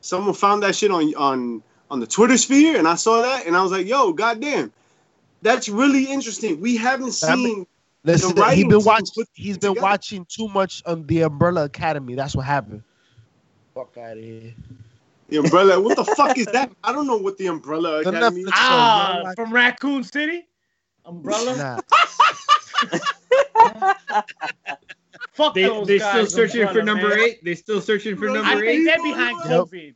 Someone found that shit on on on the Twitter sphere, and I saw that, and I was like, "Yo, goddamn, that's really interesting." We haven't That ma- seen. Listen, writing he's been watching. He's been together. watching too much on the Umbrella Academy. That's what happened. Fuck out of here. The umbrella. what the fuck is that? I don't know what the umbrella The academy. is. Ah, So, from Raccoon City? Umbrella? Nah. Fuck They those they guys. still searching for number man. eight. They still searching for number I eight. think they're behind Yep. COVID.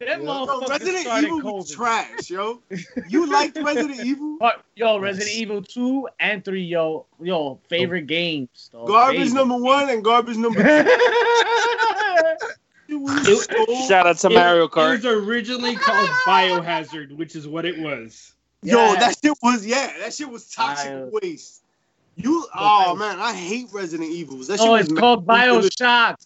Them Yep. Yo, Resident Evil was COVID. trash, yo. You liked Resident Evil? But, yo, Resident Evil 2 and 3, yo, yo, favorite games. Dog. Garbage Favorite. number one and garbage number two. It was so- Shout out to It- Mario It Kart. was originally called Biohazard, which is what it was. Yo, Yeah. that shit was yeah, that shit was toxic I- waste. You oh man, I hate Resident Evils. That shit Oh, was it's called Bioshock.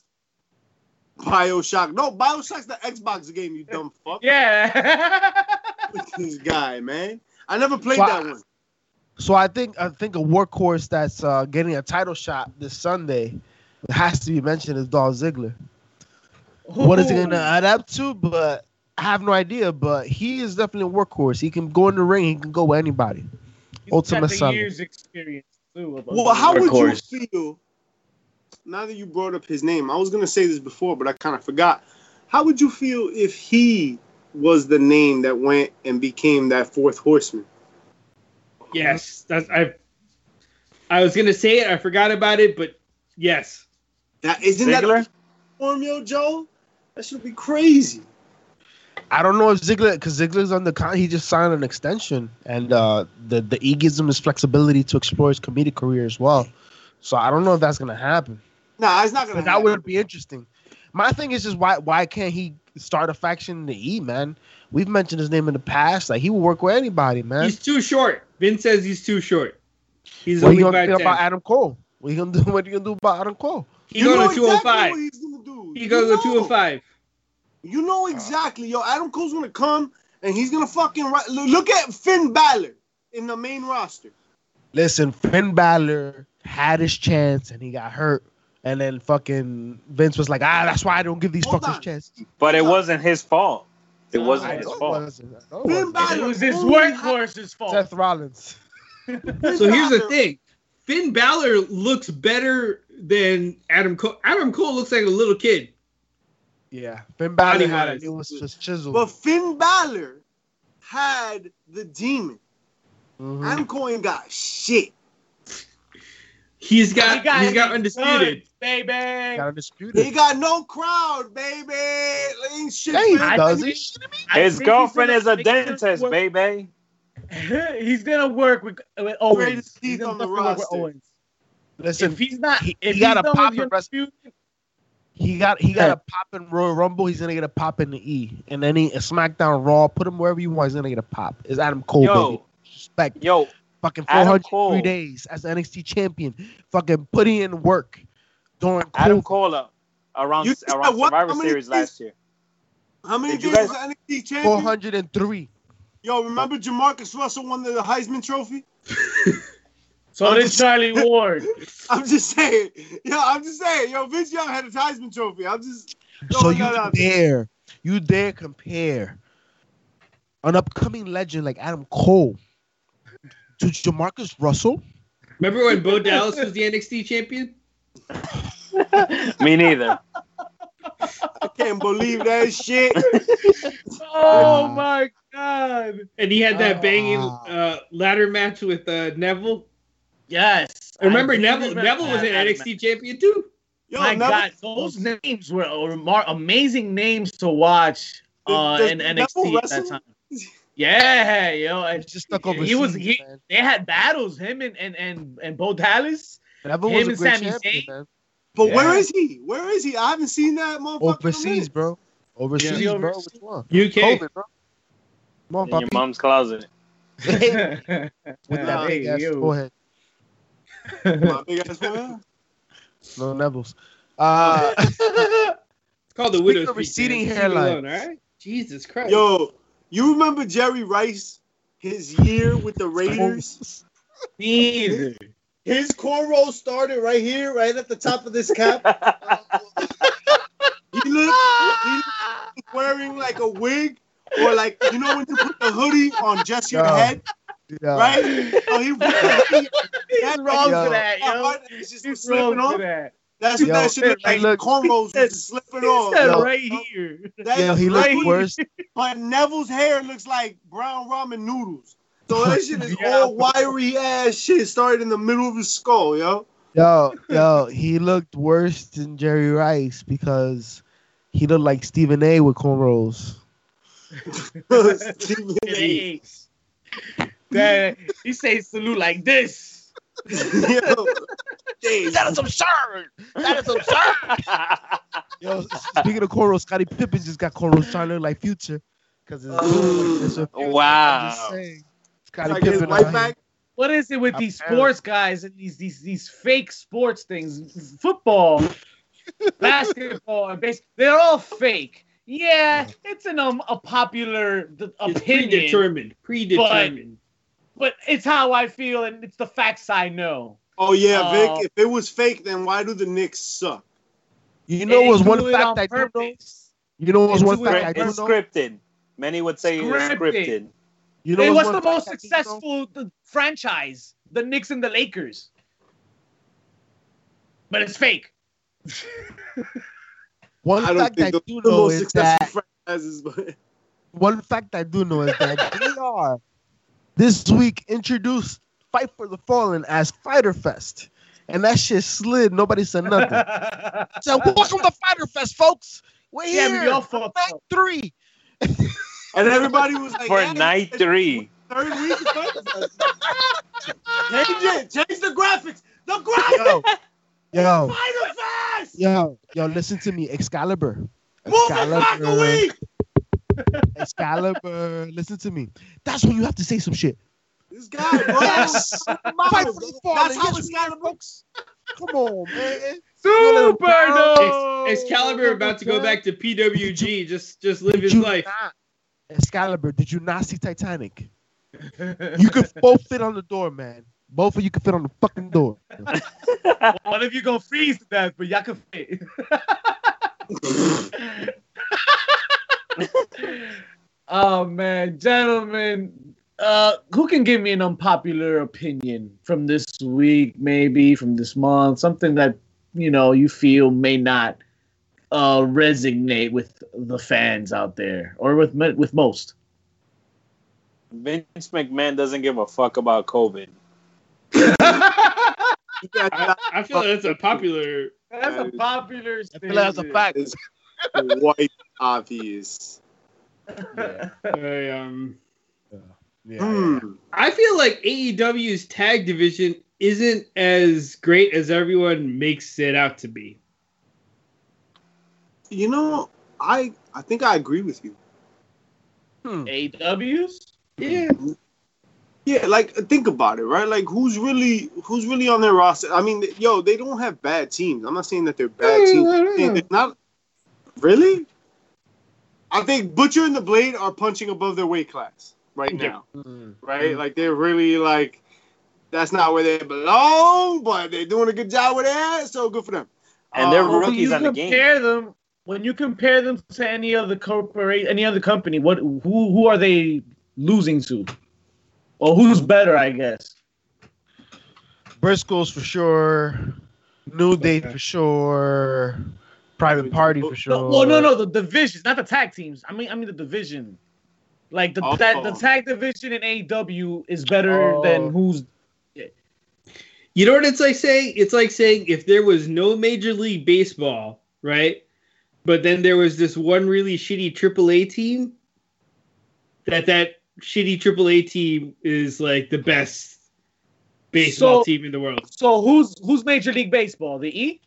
Bioshock. No, Bioshock's the Xbox game, you dumb fuck. Yeah. this guy, man. I never played So that one. So I think I think a workhorse that's uh, getting a title shot this Sunday has to be mentioned is Dolph Ziggler. What is he gonna add up to? But I have no idea. But he is definitely a workhorse. He can go in the ring. He can go with anybody. He's Ultimate got the Son. years experience too. of- of Well, the how would you feel now that you brought up his name? I was gonna say this before, but I kind of forgot. How would you feel if he was the name that went and became that fourth horseman? Yes, that's I. I was gonna say it. I forgot about it, but yes. That isn't that Ziggler? a form, Joe? That should be crazy. I don't know if Ziggler because Ziggler's on the con. He just signed an extension, and uh, the the E gives him his flexibility to explore his comedic career as well. So I don't know if that's gonna happen. No, Nah, it's not gonna. But that would be interesting. My thing is just why why can't he start a faction in the E, man? We've mentioned his name in the past. Like he will work with anybody, man. He's too short. Vince says he's too short. He's what are you only gonna five do about. Adam Cole? What are you gonna do? What are you gonna do about Adam Cole? He You goes know to two hundred exactly five. what he's gonna do. He You goes know. to two hundred five. You know exactly, yo. Adam Cole's gonna come and he's gonna fucking ri- look look at Finn Balor in the main roster. Listen, Finn Balor had his chance and he got hurt, and then fucking Vince was like, ah, that's why I don't give these Hold fuckers on. chance. But it wasn't his fault. It No, wasn't I his fault. wasn't. I know it Finn wasn't. Balor It was his only had- workhorse's fault. Seth Rollins. So here's the thing: Finn Balor looks better than Adam Cole. Adam Cole looks like a little kid. Yeah, Finn Balor had Body-wise. it. It was just chiseled. But Finn Balor had the demon. Mhm. Adam Cole ain't got shit. He's got, He got he's got undisputed. goods, baby. got undisputed. He got no crowd, baby. Ain't shit. Yeah, he does. He His girlfriend is a dentist, work- baby. he's gonna work with, with Owens. Greatest He's on the definitely work with roster. Owens. Listen, if he's not, he- if he got a pop in wrestling. He got he got a pop in Royal Rumble. He's gonna get a pop in the E, and then he a SmackDown Raw. Put him wherever you want. He's gonna get a pop. Is Adam Cole? baby. Yo, Respect. yo, Fucking Adam 403 days as the NXT champion. Fucking putting in work during Adam. Cole uh, around You around? Survivor Series days? last year. How many Did you guys- was NXT champion? 403. Yo, remember Jamarcus Russell won the Heisman Trophy? so I'm did just- Charlie Ward. I'm just saying. Yo, I'm just saying. Yo, Vince Young had a Heisman Trophy. I'm just. So you that out there. dare, you dare compare an upcoming legend like Adam Cole to Jamarcus Russell? Remember when Bo Dallas was the NXT champion? Me neither. I can't believe that shit. Oh my god! And he had that banging Ah. uh, ladder match with uh, Neville. Yes. Remember I do Neville? remember Neville was an that, NXT champion too. Yo, My Neville- God, those names were remar- amazing names to watch uh, Does in Neville NXT at that time. Yeah, yo, He's and just stuck he overseas. was- he- man. they had battles. Him and and and, and Bo Dallas. Neville him was a and great Sami champion, But where Yeah. is he? Where is he? I haven't seen that motherfucker. in a Overseas, bro. Overseas, Yeah. bro. Which one? UK. COVID, bro. Come on, In your mom's closet. With With that big ass forehead. My big ass forehead. No Neville's. Uh, It's called the Speaking widow's peak, receding man. Leave it hairline. alone, all right? Jesus Christ. Yo, you remember Jerry Rice? His year with the Raiders. Neither. His cornrow started right here, right at the top of this cap. He looked, he looked wearing like a wig, or like you know when you put the hoodie on just your Yo. head, Yeah. right? So he put the hoodie, He's wrong Yo. for that, yo. It's just He's slipping wrong off. for that. That's what Yo, that shit looked he like. looked- cornrows was just slipping off. said Yo. right here. That- Yo, he right looked worse. But Neville's hair looks like brown ramen noodles. So that shit is Yeah. all wiry ass shit started in the middle of his skull, yo. Yo, yo, he looked worse than Jerry Rice because he looked like Stephen A. with cornrows. Stephen A. Hey. That he say salute like this. Yo, damn. That is absurd. That is absurd. Yo, speaking of cornrows, Scottie Pippen just got cornrows trying to look like Future because it's, oh, it's a Future. Wow. just saying. Scottie Like Pippen. white. What is it with these Apparently. sports guys and these these these fake sports things? Football, basketball, and baseball, they're all fake. Yeah, it's an um, a popular th- It's opinion, predetermined. Predetermined. but it's how I feel and it's the facts I know. Oh yeah, Uh, Vic. If it was fake, then why do the Knicks suck? You know, They was one it fact on I do know. You know, was They one do it fact on I do it's know. scripted. Many would say it's Scripted. scripted. You know, it was the most fact I do know? successful th- franchise? The Knicks and the Lakers. But it's fake. One I don't fact I do know is that but one fact I do know is that they are this week introduced Fight for the Fallen as Fyter Fest, and that shit slid. Nobody said nothing. so welcome to Fyter Fest, folks. We're Yeah, here. we all fucked Night up. three. And everybody was like, For yeah, night three. Third week of Fyter Fest. Change it. Change the graphics. The graphics. Yo, yo, Fyter Fest. yo, yo. Listen to me, Excalibur. Move it back a week. Excalibur. Listen to me. That's when you have to say some shit. This guy, bro. Yes. Fight Fight for the fallen. That's how Yes, it's we gotta are, be. folks. Come on, man. Super Ex- Excalibur about to go back to PWG, just just live Did his life. not- Excalibur, did you not see Titanic? You could both fit on the door, man. Both of you can fit on the fucking door. One of you gonna freeze to death, but y'all can fit. oh man, gentlemen, uh, who can give me an unpopular opinion from this week, maybe from this month, something that you know you feel may not uh, resonate with the fans out there or with with most. Vince McMahon doesn't give a fuck about COVID. I, I feel like that's a popular. That's a popular. I feel like that's a fact. It's quite obvious. Yeah. I, um, Yeah, Hmm. I feel like AEW's tag division isn't as great as everyone makes it out to be. You know, I I think I agree with you. Hmm. AWs. Yeah, Yeah, like think about it, right? Like who's really who's really on their roster? I mean, yo, they don't have bad teams. I'm not saying that they're bad Mm, teams. I don't they're not really. I think Butcher and the Blade are punching above their weight class right Yeah. now, Hmm. right? Like they're really like that's not where they belong, but they're doing a good job with that, so good for them. And they're Um, rookies you on the game. compare them, when you compare them to any other corporate, any other company, what who who are they losing to, or who's better? I guess. Briscoes for sure. New Day Okay. for sure. Private Party for sure. No, well, no, no, the divisions, not the tag teams. I mean, I mean the division. Like the Oh. that, the tag division in AEW is better Oh. than who's. you know what it's like saying? It's like saying if there was no Major League Baseball, right? But then there was this one really shitty AAA team. That that shitty AAA team is like the best baseball So- team in the world. So who's who's Major League Baseball? The E.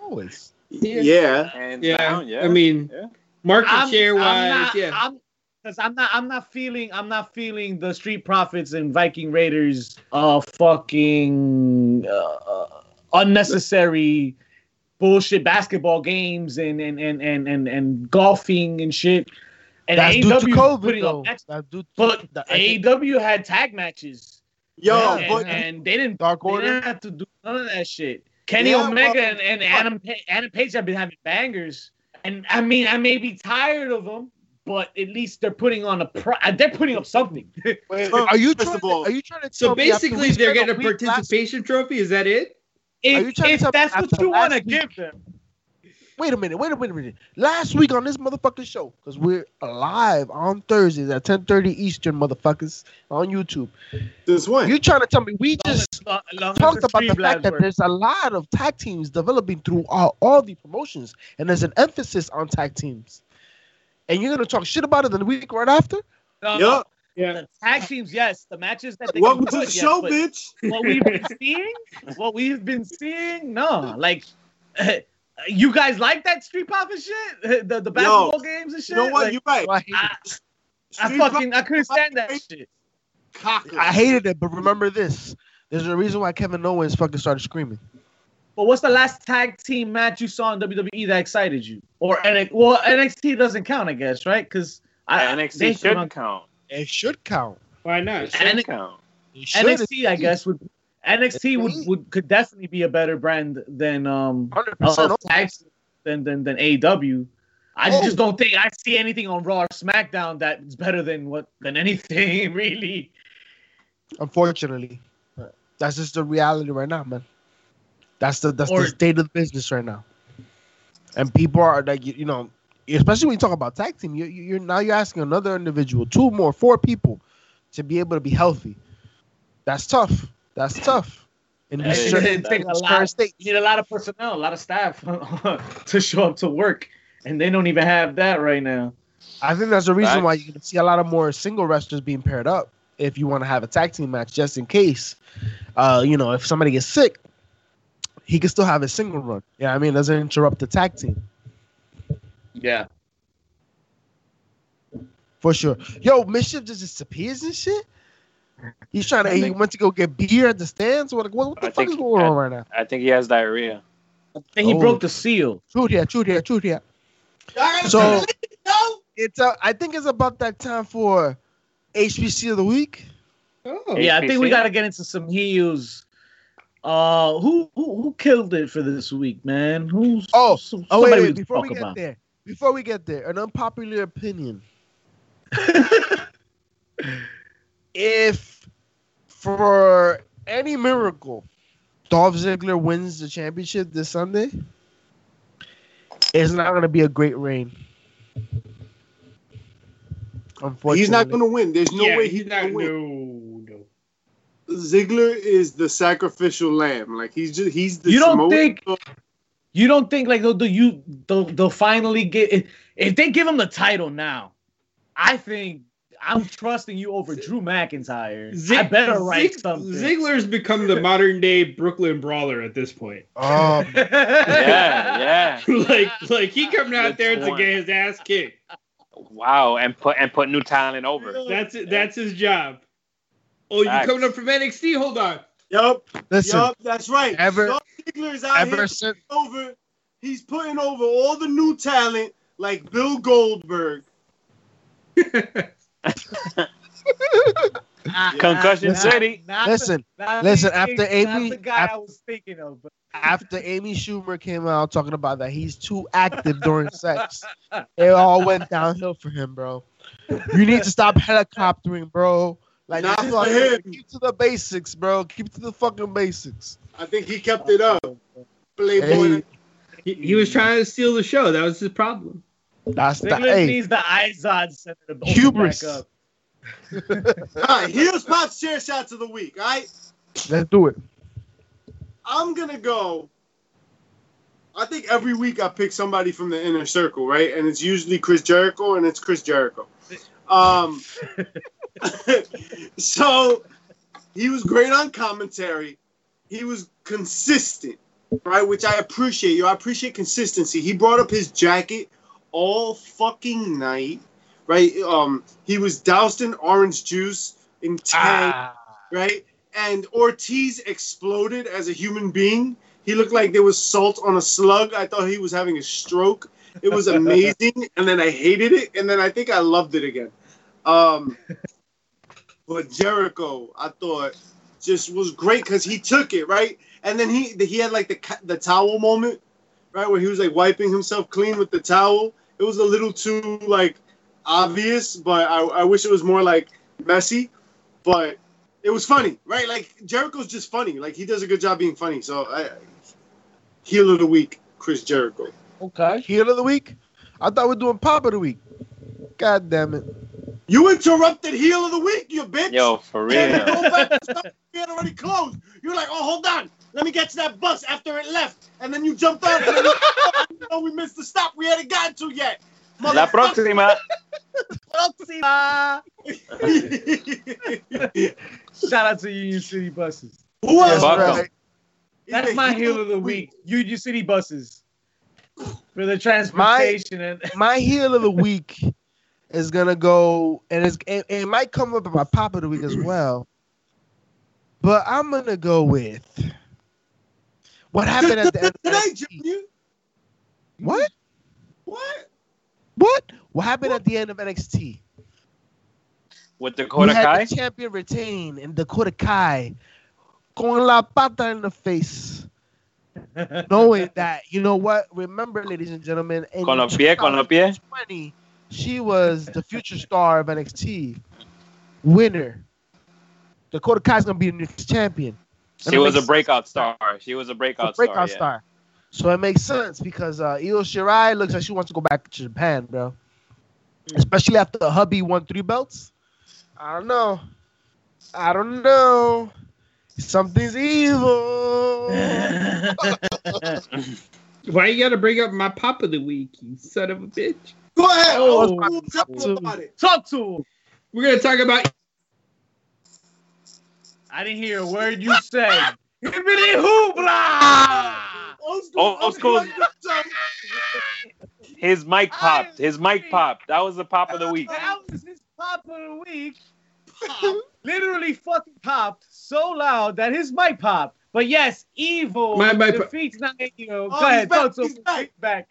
Always. Yeah. Yeah. And Yeah, down, yeah. I mean, Yeah. market I'm, share I'm wise, not, yeah. I'm because I'm not I'm not feeling I'm not feeling the Street Profits and Viking Raiders uh fucking uh, uh, unnecessary bullshit basketball games and and and and and, and golfing and shit. And That's due to COVID, though. up matches, That's due to, but that- AEW had tag matches. Yo, Yeah, and, but and they didn't Dark they didn't have to do none of that shit. Kenny Yeah, Omega well, and, and Adam Pa- Adam Page have been having bangers, and I mean I may be tired of them, but at least they're putting on a pro- uh, they're putting up something. Wait, are you of trying? To, are you trying to? So tell me after basically, they're getting a participation trophy. Is that it? you if trying to if tell that's what you want to give them, Wait a minute. Wait a minute. Wait a minute. Last week on this motherfucking show, because we're live on Thursdays at 10:30 Eastern, motherfuckers, on YouTube. this one. You trying to tell me we long just long- long talked about the fact that work. there's a lot of tag teams developing through all, all the promotions, and there's an emphasis on tag teams. And you're gonna talk shit about it the week right after? No, Yup. Yeah. the tag teams, yes, the matches that they Welcome to the yes, show, bitch. what we've been seeing, what we've been seeing, no, like. You guys like that Street Profit shit? The the basketball games and shit? You know what? Like, You're right. I, I. I fucking I couldn't stand that shit. Cocker. I hated it, but remember this: there's a reason why Kevin Owens fucking started screaming. But what's the last tag team match you saw in WWE that excited you? Or NXT? Well, NXT doesn't count, I guess, right? Because NXT should count- count. It should count. Why not? It should And- count. It should. NXT, I guess, would NXT would, would could definitely be a better brand than um Hundred of percent. tag than than than AEW. I Oh. just don't think I see anything on Raw or SmackDown that's better than what than anything really. Unfortunately, that's just the reality right now, man. That's the that's Or- the state of the business right now. And people are like, you, you know, especially when you talk about tag team, you- you're now you're asking another individual, two more, four people, to be able to be healthy. That's tough. That's tough. In this, It cer- is. It takes a lot. current. You need a lot of personnel, a lot of staff to show up to work, and they don't even have that right now. I think that's the reason Facts. why you're gonna see a lot of more single wrestlers being paired up if you want to have a tag team match, just in case. Uh, you know, if somebody gets sick, he can still have a single run. Yeah, I mean, it doesn't interrupt the tag team Yeah. for sure. Yo, Mischief just disappears and shit. He's trying to. I He went to go get beer at the stands. What, what, what the I fuck think- is going on right now? I think he has diarrhea. I think he Oh. broke the seal. Truth here, truth here, truth here. So it's. Uh, I think it's about that time for HBC of the week. Oh, Yeah, I think we got to get into some heels. Uh, who, who who killed it for this week, man? Who's Oh, some- Oh wait, somebody wait before we get about. there, before we get there, an unpopular opinion. if for any miracle Dolph Ziggler wins the championship this Sunday, it's not going to be a great reign. Unfortunately, He's not going to win. There's no yeah, way he's he's not. going to win. No, no. Ziggler is the sacrificial lamb. Like he's just he's the You don't Samoa- think- You don't think like they'll do you they'll, they'll finally get if, if they give him the title now? I think I'm trusting you over Drew McIntyre. I better write Zig- something. Ziggler's become the modern day Brooklyn brawler at this point. Um, Yeah, yeah. like, like he coming out Good there to get his ass kicked. Wow, and put and put new talent over. That's it. That's his job. Oh, you Facts. coming up from NXT? Hold on. Yup, listen, yup, that's right. Ever- Dolph Ziggler out ever here since over. He's putting over all the new talent like Bill Goldberg. Concussion Listen, City. Not the- listen, not listen, after not Amy- the guy af- I was thinking of, but after Amy Schumer came out talking about that he's too active during sex, it all went downhill for him, bro. You need to stop helicoptering, bro. Like, Not fuck- for him. keep to the basics, bro. Keep to the fucking basics. I think he kept it up. Playboy. Hey, He, he was trying to steal the show. That was his problem. That's the Ziggler hey, needs the Izod center to open Hubris. back up. All right, here's Pop's chair shots of the week. All right, let's do it. I'm gonna go. I think every week I pick somebody from the inner circle, right? And it's usually Chris Jericho, and it's Chris Jericho. Um, so he was great on commentary. He was consistent, right? Which I appreciate. You, I appreciate consistency. He brought up his jacket all fucking night, right? Um, he was doused in orange juice in Tang Ah, right? And Ortiz exploded as a human being. He looked like there was salt on a slug. I thought he was having a stroke. It was amazing, and then I hated it, and then I think I loved it again. Um, but Jericho, I thought just was great because he took it right, and then he he had like the the towel moment, right, where he was like wiping himself clean with the towel. It was a little too like obvious, but I, I wish it was more like messy. But it was funny, right? Like Jericho's just funny. Like he does a good job being funny. So I heel of the week, Chris Jericho. okay. Heel of the week. I thought we are doing pop of the week. God damn it. You interrupted heel of the week, you bitch. Yo, for real. go back to stuff we had already closed. You're like, oh, hold on. Let me get to that bus after it left. And then you jumped on. And then, oh, we missed the stop we hadn't gotten to yet. La próxima. Shout out to Union City buses. Who else? That's right. That's my heel of the week. Union City buses for the transportation and My heel of the week is gonna go, and it's it, it might come up in my pop of the week as well. But I'm gonna go with what happened at the end. Of Today, NXT. Junior. What? What? What? What happened at the end of NXT? With We Dakota had Kai. the champion retain and Dakota Kai con la pata in the face, knowing that you know what. Remember, ladies and gentlemen, in Con los pies, con los pies. 2020, she was the future star of NXT, winner. Dakota Kai's gonna be the next champion. And She was a makes breakout star. She was a breakout, A breakout star. star. So it makes sense because uh, Io Shirai looks like she wants to go back to Japan, bro. Especially after the hubby won three belts. I don't know. I don't know. Something's evil. Why you gotta bring up my pop of the week, you son of a bitch? Go ahead. Oh, Oh, tell me to- about it. Talk to him. We're gonna talk about I didn't hear a word you said. Hibbity hoopla! Old school. Oh, old school. school. His mic popped. His mic popped. That was the pop of the week. That was his pop of the week. Literally fucking popped so loud that his mic popped. But yes, evil My mic pop- defeats Naito. Oh, Go Oh, ahead, he's back, talk to he's back. Back.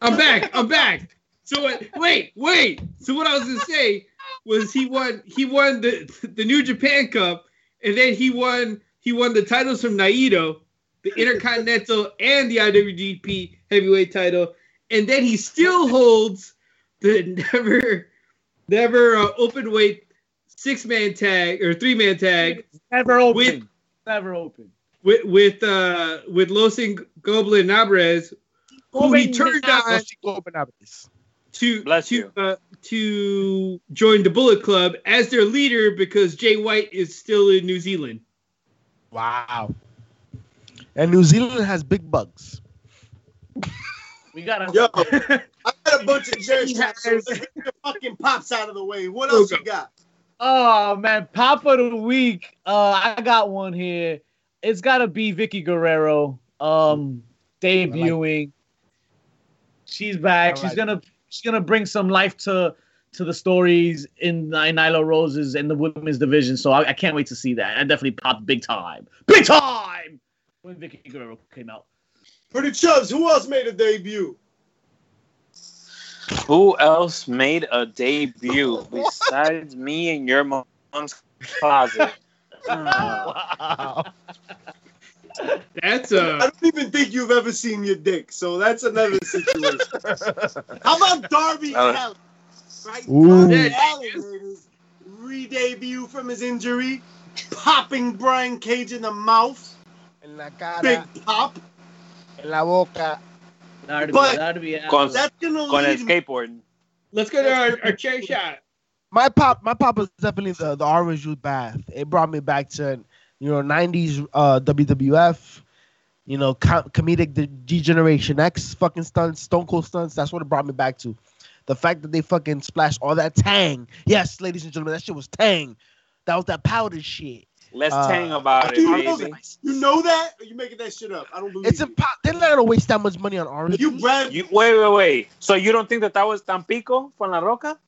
I'm back. I'm back. So what, wait, wait. So what I was gonna say was he won he won the the New Japan Cup, and then he won he won the titles from Naito, the Intercontinental and the IWGP Heavyweight title, and then he still holds the never never uh, open weight six man tag or three man tag Never open. With- Never open. with with uh with Los Ingobernables, who he turned on to Bless to you. uh, to join the Bullet Club as their leader because Jay White is still in New Zealand. Wow. And New Zealand has big bugs. We gotta. Yo, I got a bunch of chair shots. So let's get your fucking pops out of the way. What else you got? Oh man, pop of the week. Uh, I got one here. It's gotta be Vickie Guerrero. Um, debuting. She's back. I She's gonna she's gonna bring some life to to the stories in, uh, in Nyla Roses and the women's division. So I, I can't wait to see that. I definitely popped big time, big time when Vickie Guerrero came out. Pretty Chubbs, who else made a debut? Who else made a debut besides me and your mom's closet? wow. That's I uh don't even think you've ever seen your dick, so that's another situation. How about Darby Allin? Right? Ooh. Darby Yeah, Allin made his re-debut from his injury, popping Brian Cage in the mouth, En la cara, big pop. en la boca. That'd But- that'd be Con, That's gonna con el lead me. skateboard. let's go to our, our chair shot. My pop, my pop was definitely the, the orange juice bath. It brought me back to you know '90s uh, WWF, you know com- comedic de- degeneration X fucking stunts, Stone Cold stunts. That's what it brought me back to. The fact that they fucking splashed all that tang. Yes, ladies and gentlemen, that shit was tang. That was that powder shit. Let's Uh, tang about it, you know baby. that? You know that? Or you making that shit up? I don't believe It's you. impo- They're not gonna waste that much money on orange. You juice. brand You, wait, wait, wait. So you don't think that that was Tampico from La Roca?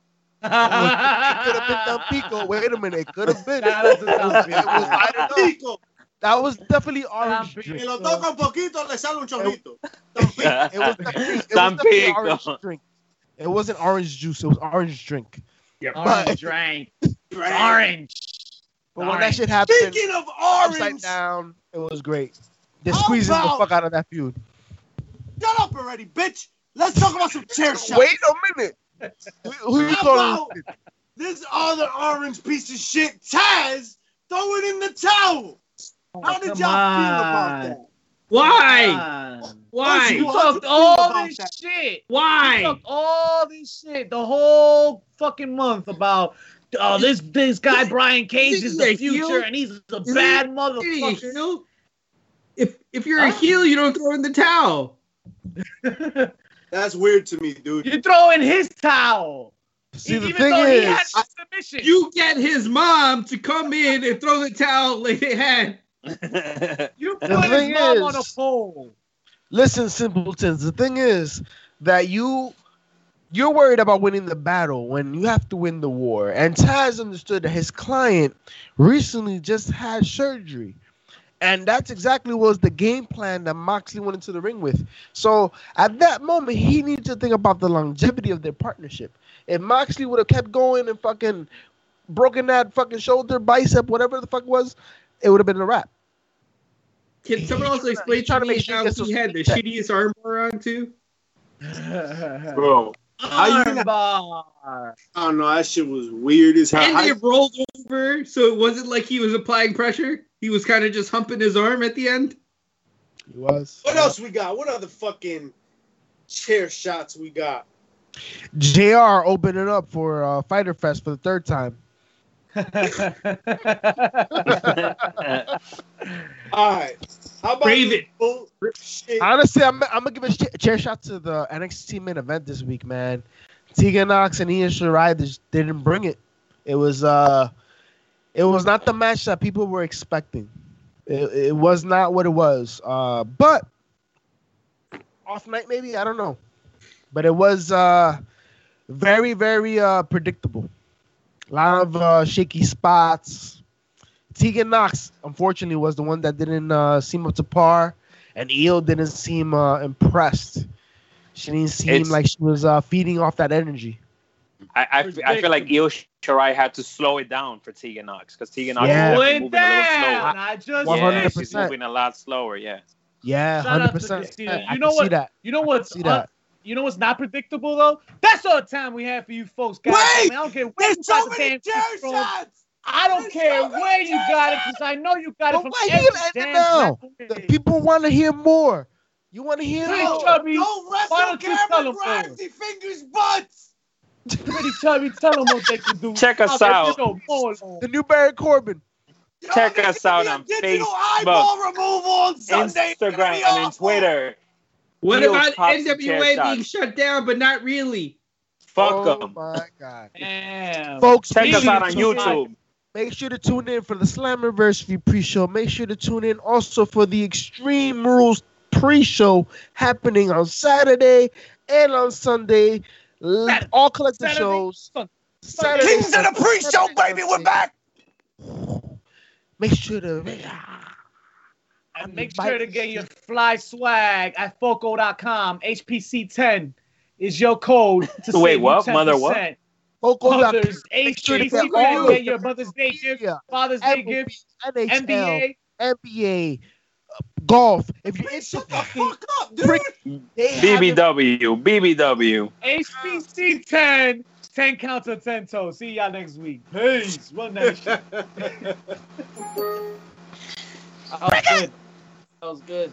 It could have been Tampico. Wait a minute, it could have been. Shout out to It was- it was- I don't know. Pico. That was definitely orange Tampico. drink. Y lo toca un poquito, le sale un chorrito. It was definitely, it was definitely Tampico. orange drink. It wasn't orange juice. It was orange drink. Yeah, orange drink. Orange. But when that Orange. shit happened, Speaking of upside orange, down, it was great. They're squeezing about- the fuck out of that feud. shut up already, bitch. Let's talk about some chair shots. Wait a minute. Who, who you How calling? about this other orange piece of shit, Taz? Throw it in the towel. Oh, How did y'all Come feel about that? Why? Why? You How talked all this that? shit. You Why? talked all this shit the whole fucking month about oh this this guy Brian Cage is the Isn't he heel? future and he's a Isn't bad Hey, motherfucker. heel? If if you're a heel, you don't throw in the towel. That's weird to me, dude. you throw in his towel. See, the even thing though he is, had the submission. You get his mom to come in and throw the towel like they had. you The put his mom is- on a pole. listen, simpletons. The thing is that you you're worried about winning the battle when you have to win the war. And Taz understood that his client recently just had surgery. And that's exactly was the game plan that Moxley went into the ring with. So at that moment, he needed to think about the longevity of their partnership. If Moxley would have kept going and fucking broken that fucking shoulder, bicep, whatever the fuck was, it would have been a wrap. Can someone else explain trying to to make me sure he how gets he had the feet back. shittiest armbar on too? Bro, How Armbar. I don't know. That shit was weird as hell. And How- they rolled over, so it wasn't like he was applying pressure. He was kind of just humping his arm at the end. He was. What else we got? What other fucking chair shots we got? JR opened it up for uh, Fyter Fest for the third time. All right. How about Brave this it. bullshit? Honestly, I'm, I'm gonna give a ch- chair shot to the NXT main event this week, man. Tegan Nox and Io Shirai just didn't bring it. It was uh, it was not the match that people were expecting. It, it was not what it was. Uh, but off night maybe I don't know, but it was uh, very very uh predictable. A lot of uh, shaky spots. Tegan Nox, unfortunately, was the one that didn't uh, seem up to par, and Io didn't seem uh, impressed. She didn't seem It's- like she was uh, feeding off that energy. I, I, f- I feel like Io Shirai had to slow it down for Tegan Nox because Tegan Nox Yeah. is Went moving a little slower. down. I just Yeah, 100%. she's moving a lot slower. Yeah. Yeah, hundred percent. Christina. I You know what? that. You know what's See that. un- you know what's not predictable though? That's all the time we have for you folks, guys. Wait! I, mean, I don't care where you There's got so the damn chair from. shots. I don't There's care so where you chair got it because I know you got it But from why every damn now? platform. The people want to hear more. You want to hear Please, more? Chubby. Don't Why wrestle don't you tell Cameron Grimes. He fingers butts. Pretty chubby, tell them what they can do. Check us I'll out. get you more, more. The new Barry Corbin. Check there's us out on Facebook, removal on Sunday. Instagram, be and in awful. Twitter. What Io's about pops and chair NWA being shut down, but not really? Fuck oh them. my god. Damn. Folks, Check us out on tune in. YouTube. Make sure to tune in for the Slammiversary pre-show. Make sure to tune in also for the Extreme Rules pre-show happening on Saturday and on Sunday. L- Saturday. All collective Saturday, shows. Sun- Saturday, Kings of the Sunday, pre-show, baby. We're back. Make sure to. And make sure to get your fly swag at Foco.com. HPC10 is your code to Wait, save you what? 10%. Mother what? Focal Mothers, Make HPC10, get get your Mother's Day gift, Yeah, Father's Day gift, MLB, NHL, NBA. NBA, golf. If you're Man, into shut the fuck up, dude. prick- they have it- BBW. BBW. HPC 10, 10 counts of 10 toes. See y'all next week. Peace. Run that shit. That was good. That was good.